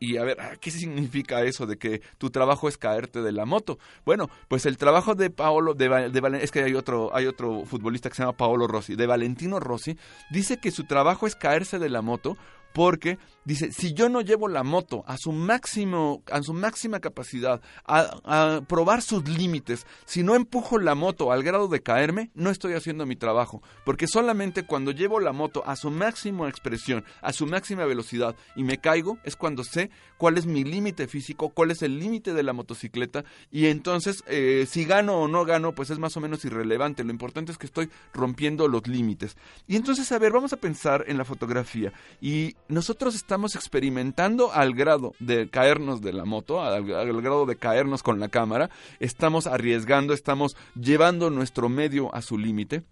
Y a ver, ¿qué significa eso de que tu trabajo es caerte de la moto? Bueno, pues el trabajo de Paolo, de, de, es que hay otro, hay otro futbolista que se llama Paolo Rossi, de Valentino Rossi, dice que su trabajo es caerse de la moto porque dice, si yo no llevo la moto a su máximo, a su máxima capacidad, a, probar sus límites, si no empujo la moto al grado de caerme, no estoy haciendo mi trabajo, porque solamente cuando llevo la moto a su máxima expresión, a su máxima velocidad y me caigo, es cuando sé cuál es mi límite físico, cuál es el límite de la motocicleta y entonces eh, si gano o no gano, pues es más o menos irrelevante, lo importante es que estoy rompiendo los límites. Y entonces, a ver, vamos a pensar en la fotografía y nosotros estamos experimentando al grado de caernos de la moto, al, grado de caernos con la cámara, estamos arriesgando, estamos llevando nuestro medio a su límite.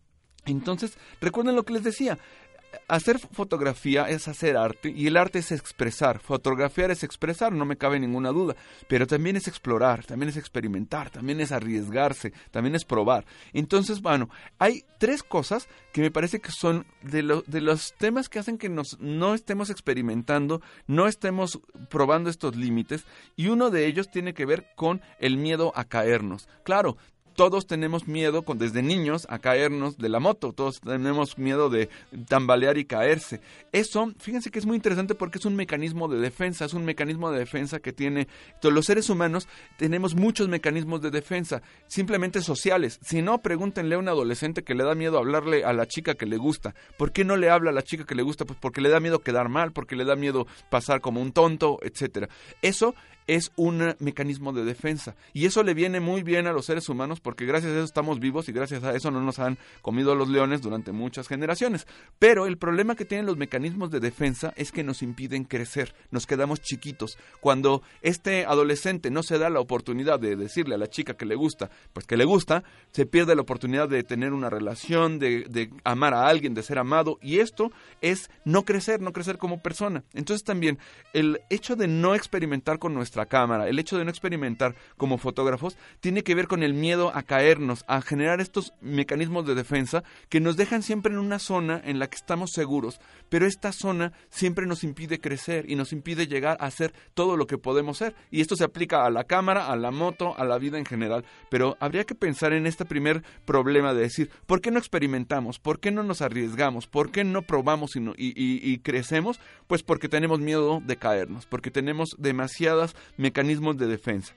Entonces, recuerden lo que les decía, hacer fotografía es hacer arte y el arte es expresar. Fotografiar es expresar, no me cabe ninguna duda, pero también es explorar, también es experimentar, también es arriesgarse, también es probar. Entonces, bueno, hay tres cosas que me parece que son de, de los temas que hacen que nos, no estemos experimentando, no estemos probando estos límites y uno de ellos tiene que ver con el miedo a caernos. Claro, todos tenemos miedo con, desde niños a caernos de la moto, todos tenemos miedo de tambalear y caerse. Eso, fíjense que es muy interesante porque es un mecanismo de defensa, es un mecanismo de defensa que tiene todos los seres humanos, tenemos muchos mecanismos de defensa, simplemente sociales. Si no, pregúntenle a un adolescente que le da miedo hablarle a la chica que le gusta. ¿Por qué no le habla a la chica que le gusta? Pues porque le da miedo quedar mal, porque le da miedo pasar como un tonto, etcétera. Eso es un mecanismo de defensa. Y eso le viene muy bien a los seres humanos porque gracias a eso estamos vivos y gracias a eso no nos han comido los leones durante muchas generaciones. Pero el problema que tienen los mecanismos de defensa es que nos impiden crecer, nos quedamos chiquitos. Cuando este adolescente no se da la oportunidad de decirle a la chica que le gusta, pues que le gusta, se pierde la oportunidad de tener una relación, de, de amar a alguien, de ser amado. Y esto es no crecer, no crecer como persona. Entonces también el hecho de no experimentar con nuestra cámara, el hecho de no experimentar como fotógrafos, tiene que ver con el miedo a caernos, a generar estos mecanismos de defensa que nos dejan siempre en una zona en la que estamos seguros, pero esta zona siempre nos impide crecer y nos impide llegar a ser todo lo que podemos ser. Y esto se aplica a la cámara, a la moto, a la vida en general. Pero habría que pensar en este primer problema de decir, ¿por qué no experimentamos? ¿Por qué no nos arriesgamos? ¿Por qué no probamos y, y, y crecemos? Pues porque tenemos miedo de caernos, porque tenemos demasiadas mecanismos de defensa.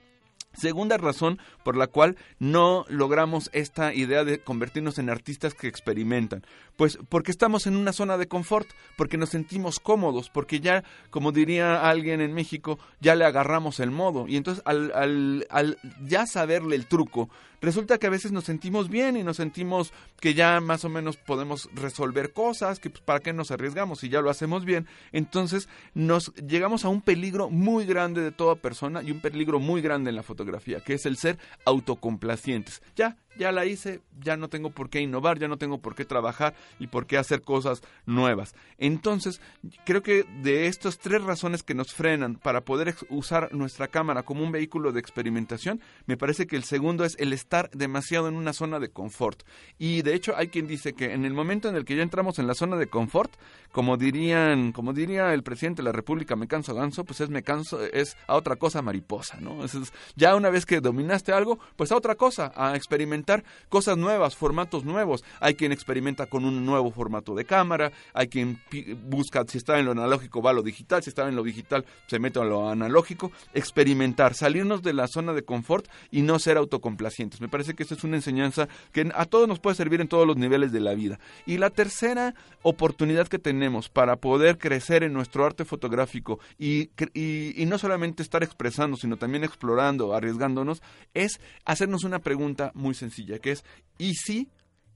Segunda razón por la cual no logramos esta idea de convertirnos en artistas que experimentan. Pues porque estamos en una zona de confort, porque nos sentimos cómodos, porque ya, como diría alguien en México, ya le agarramos el modo. Y entonces al, al, al ya saberle el truco, resulta que a veces nos sentimos bien y nos sentimos que ya más o menos podemos resolver cosas, que pues, para qué nos arriesgamos si ya lo hacemos bien. Entonces nos llegamos a un peligro muy grande de toda persona y un peligro muy grande en la fotografía, que es el ser autocomplacientes. Ya, ya la hice, ya no tengo por qué innovar, ya no tengo por qué trabajar y por qué hacer cosas nuevas. Entonces, creo que de estas tres razones que nos frenan para poder usar nuestra cámara como un vehículo de experimentación, me parece que el segundo es el estar demasiado en una zona de confort. Y de hecho hay quien dice que en el momento en el que ya entramos en la zona de confort, como dirían, como diría el presidente de la República, me canso ganso, pues es me canso, es a otra cosa mariposa, ¿no? Es, ya una vez que dominaste algo, pues a otra cosa, a experimentar cosas nuevas, formatos nuevos. Hay quien experimenta con un nuevo formato de cámara, hay quien busca si está en lo analógico va a lo digital, si está en lo digital se mete a lo analógico, experimentar, salirnos de la zona de confort y no ser autocomplacientes. Me parece que esta es una enseñanza que a todos nos puede servir en todos los niveles de la vida. Y la tercera oportunidad que tenemos para poder crecer en nuestro arte fotográfico y, y, y no solamente estar expresando, sino también explorando, arriesgándonos, es hacernos una pregunta muy sencilla, que es, ¿y si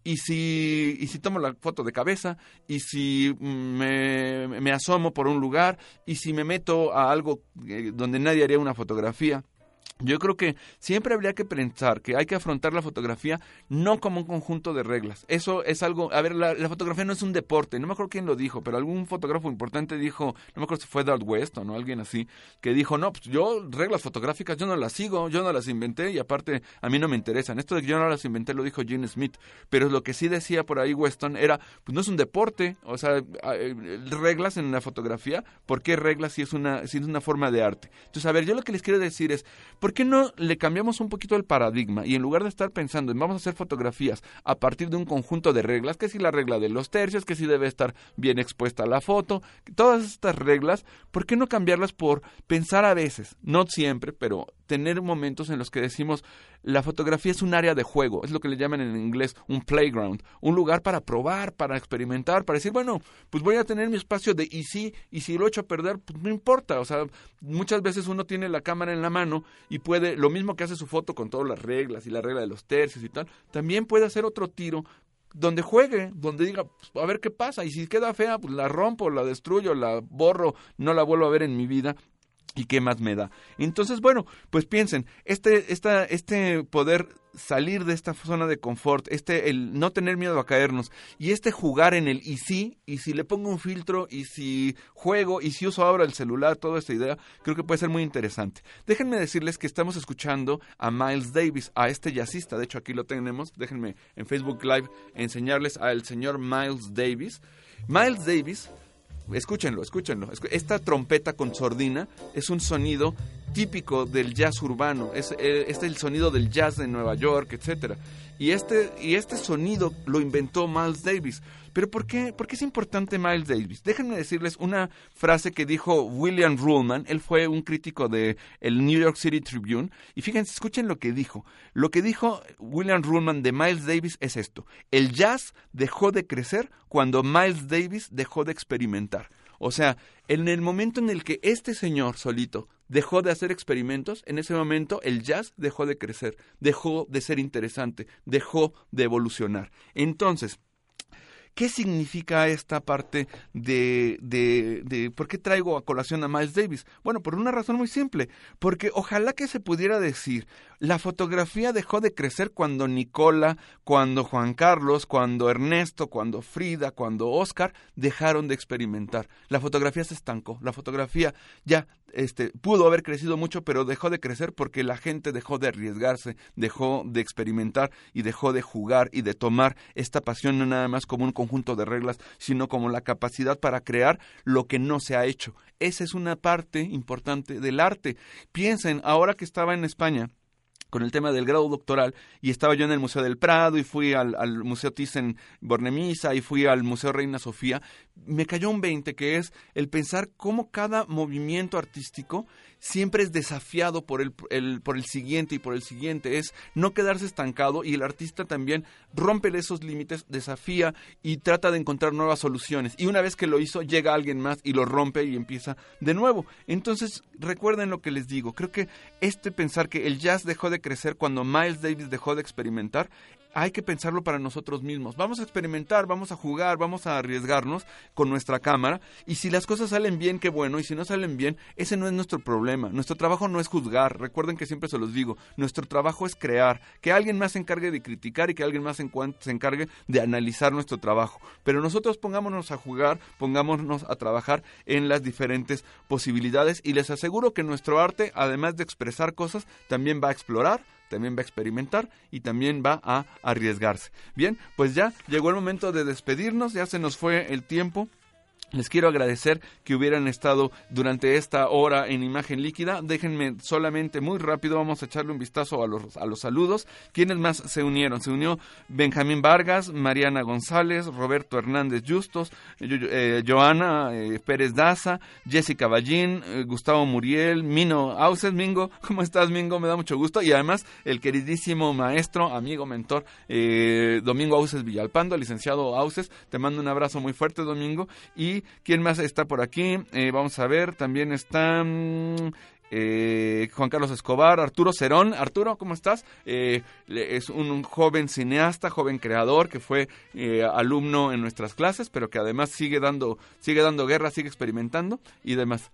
y si, y si tomo la foto de cabeza, y si me, me, asomo por un lugar, y si me meto a algo eh, donde nadie haría una fotografía. Yo creo que siempre habría que pensar que hay que afrontar la fotografía no como un conjunto de reglas. Eso es algo, a ver, la, fotografía no es un deporte, no me acuerdo quién lo dijo, pero algún fotógrafo importante dijo, no me acuerdo si fue Dart West o no, alguien así, que dijo, no, pues yo reglas fotográficas yo no las sigo, yo no las inventé y aparte a mí no me interesan. Esto de que yo no las inventé lo dijo Gene Smith, pero lo que sí decía por ahí Weston era, pues no es un deporte, o sea, reglas en la fotografía, ¿por qué reglas si es una, si es una forma de arte? Entonces, a ver, yo lo que les quiero decir es, ¿Por qué no le cambiamos un poquito el paradigma y en lugar de estar pensando en vamos a hacer fotografías a partir de un conjunto de reglas, que si la regla de los tercios, que si debe estar bien expuesta la foto, todas estas reglas, ¿por qué no cambiarlas por pensar a veces, no siempre, pero tener momentos en los que decimos la fotografía es un área de juego, es lo que le llaman en inglés un playground, un lugar para probar, para experimentar, para decir, bueno, pues voy a tener mi espacio de y sí, y si lo echo a perder, pues no importa, o sea, muchas veces uno tiene la cámara en la mano y puede, lo mismo que hace su foto con todas las reglas y la regla de los tercios y tal, también puede hacer otro tiro donde juegue, donde diga, pues, a ver qué pasa, y si queda fea, pues la rompo, la destruyo, la borro, no la vuelvo a ver en mi vida, ¿Y qué más me da? Entonces, bueno, pues piensen, este, esta, este poder salir de esta zona de confort, este, el no tener miedo a caernos, y este jugar en el y si, y si le pongo un filtro, y si juego, y si uso ahora el celular, toda esta idea, creo que puede ser muy interesante. Déjenme decirles que estamos escuchando a Miles Davis, a este jazzista, de hecho aquí lo tenemos, déjenme en Facebook Live enseñarles al señor Miles Davis. Miles Davis Escúchenlo, escúchenlo. Esta trompeta con sordina es un sonido típico del jazz urbano. Es, eh, este es el sonido del jazz de Nueva York, etc. Y este, y este sonido lo inventó Miles Davis. Pero ¿por qué, ¿por qué es importante Miles Davis? Déjenme decirles una frase que dijo William Ruhlman. Él fue un crítico de el New York City Tribune. Y fíjense, escuchen lo que dijo. Lo que dijo William Ruhlman de Miles Davis es esto. El jazz dejó de crecer cuando Miles Davis dejó de experimentar. O sea, en el momento en el que este señor solito dejó de hacer experimentos, en ese momento el jazz dejó de crecer, dejó de ser interesante, dejó de evolucionar. Entonces, ¿Qué significa esta parte de, de, de, por qué traigo a colación a Miles Davis? Bueno, por una razón muy simple, porque ojalá que se pudiera decir, la fotografía dejó de crecer cuando Nicola, cuando Juan Carlos, cuando Ernesto, cuando Frida, cuando Oscar dejaron de experimentar. La fotografía se estancó, la fotografía ya este, pudo haber crecido mucho, pero dejó de crecer porque la gente dejó de arriesgarse, dejó de experimentar y dejó de jugar y de tomar esta pasión no nada más como un conjunto de reglas, sino como la capacidad para crear lo que no se ha hecho. Esa es una parte importante del arte. Piensen, ahora que estaba en España, con el tema del grado doctoral y estaba yo en el Museo del Prado y fui al, al Museo Thyssen Bornemisa y fui al Museo Reina Sofía, me cayó un 20 que es el pensar cómo cada movimiento artístico siempre es desafiado por el, por el siguiente y por el siguiente, es no quedarse estancado y el artista también rompe esos límites, desafía y trata de encontrar nuevas soluciones. Y una vez que lo hizo, llega alguien más y lo rompe y empieza de nuevo. Entonces, recuerden lo que les digo, creo que este pensar que el jazz dejó de crecer cuando Miles Davis dejó de experimentar hay que pensarlo para nosotros mismos. Vamos a experimentar, vamos a jugar, vamos a arriesgarnos con nuestra cámara y si las cosas salen bien, qué bueno, y si no salen bien, ese no es nuestro problema. Nuestro trabajo no es juzgar, recuerden que siempre se los digo, nuestro trabajo es crear, que alguien más se encargue de criticar y que alguien más se, se encargue de analizar nuestro trabajo. Pero nosotros pongámonos a jugar, pongámonos a trabajar en las diferentes posibilidades y les aseguro que nuestro arte, además de expresar cosas, también va a explorar, también va a experimentar y también va a arriesgarse. Bien, pues ya llegó el momento de despedirnos, ya se nos fue el tiempo. Les quiero agradecer que hubieran estado durante esta hora en imagen líquida. Déjenme solamente muy rápido, vamos a echarle un vistazo a los, a los saludos. ¿Quiénes más se unieron? Se unió Benjamín Vargas, Mariana González, Roberto Hernández Justos, eh, Joana eh, Pérez Daza, Jessica Ballín, eh, Gustavo Muriel, Mino Auses. Mingo, ¿cómo estás, Mingo? Me da mucho gusto. Y además, el queridísimo maestro, amigo, mentor, Domingo Auses Villalpando, licenciado Auses. Te mando un abrazo muy fuerte, Domingo. Y quién más está por aquí? Eh, vamos a ver, también está... Mm, eh, Juan Carlos Escobar, Arturo Cerón. Arturo, ¿cómo estás? Eh, es un, joven cineasta, joven creador que fue alumno en nuestras clases, pero que además sigue dando, sigue dando guerra, sigue experimentando y demás.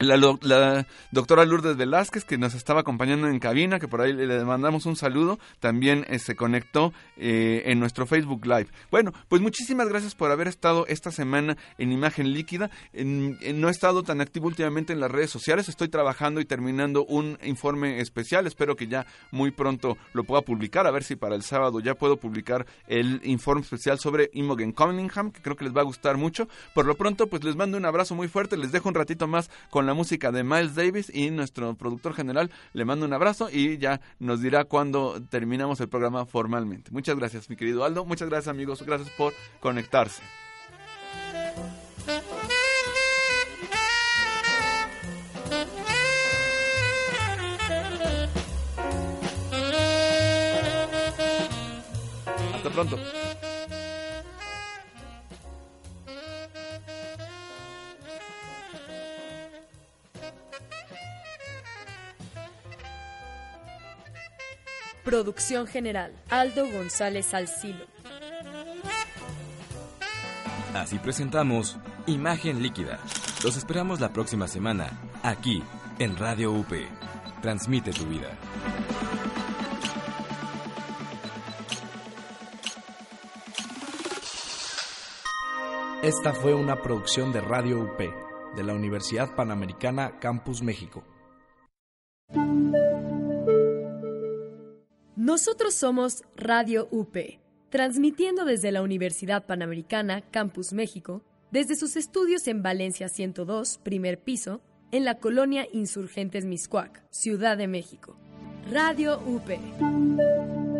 La, doctora Lourdes Velázquez, que nos estaba acompañando en cabina, que por ahí le mandamos un saludo, también eh, se conectó eh, en nuestro Facebook Live. Bueno, pues muchísimas gracias por haber estado esta semana en Imagen Líquida. no he estado tan activo últimamente en las redes sociales, estoy trabajando y terminando un informe especial, espero que ya muy pronto lo pueda publicar, a ver si para el sábado ya puedo publicar el informe especial sobre Imogen Cunningham, que creo que les va a gustar mucho. Por lo pronto, pues les mando un abrazo muy fuerte, les dejo un ratito más con la música de Miles Davis y nuestro productor general le mando un abrazo y ya nos dirá cuándo terminamos el programa formalmente. Muchas gracias, mi querido Aldo. Muchas gracias, amigos. Gracias por conectarse. Hasta pronto. Producción general, Aldo González Alcilo. Así presentamos Imagen Líquida. Los esperamos la próxima semana, aquí, en Radio UP. Transmite tu vida. Esta fue una producción de Radio UP, de la Universidad Panamericana Campus México. Nosotros somos Radio UP, transmitiendo desde la Universidad Panamericana Campus México, desde sus estudios en Valencia 102, primer piso, en la colonia Insurgentes Miscuac, Ciudad de México. Radio UP.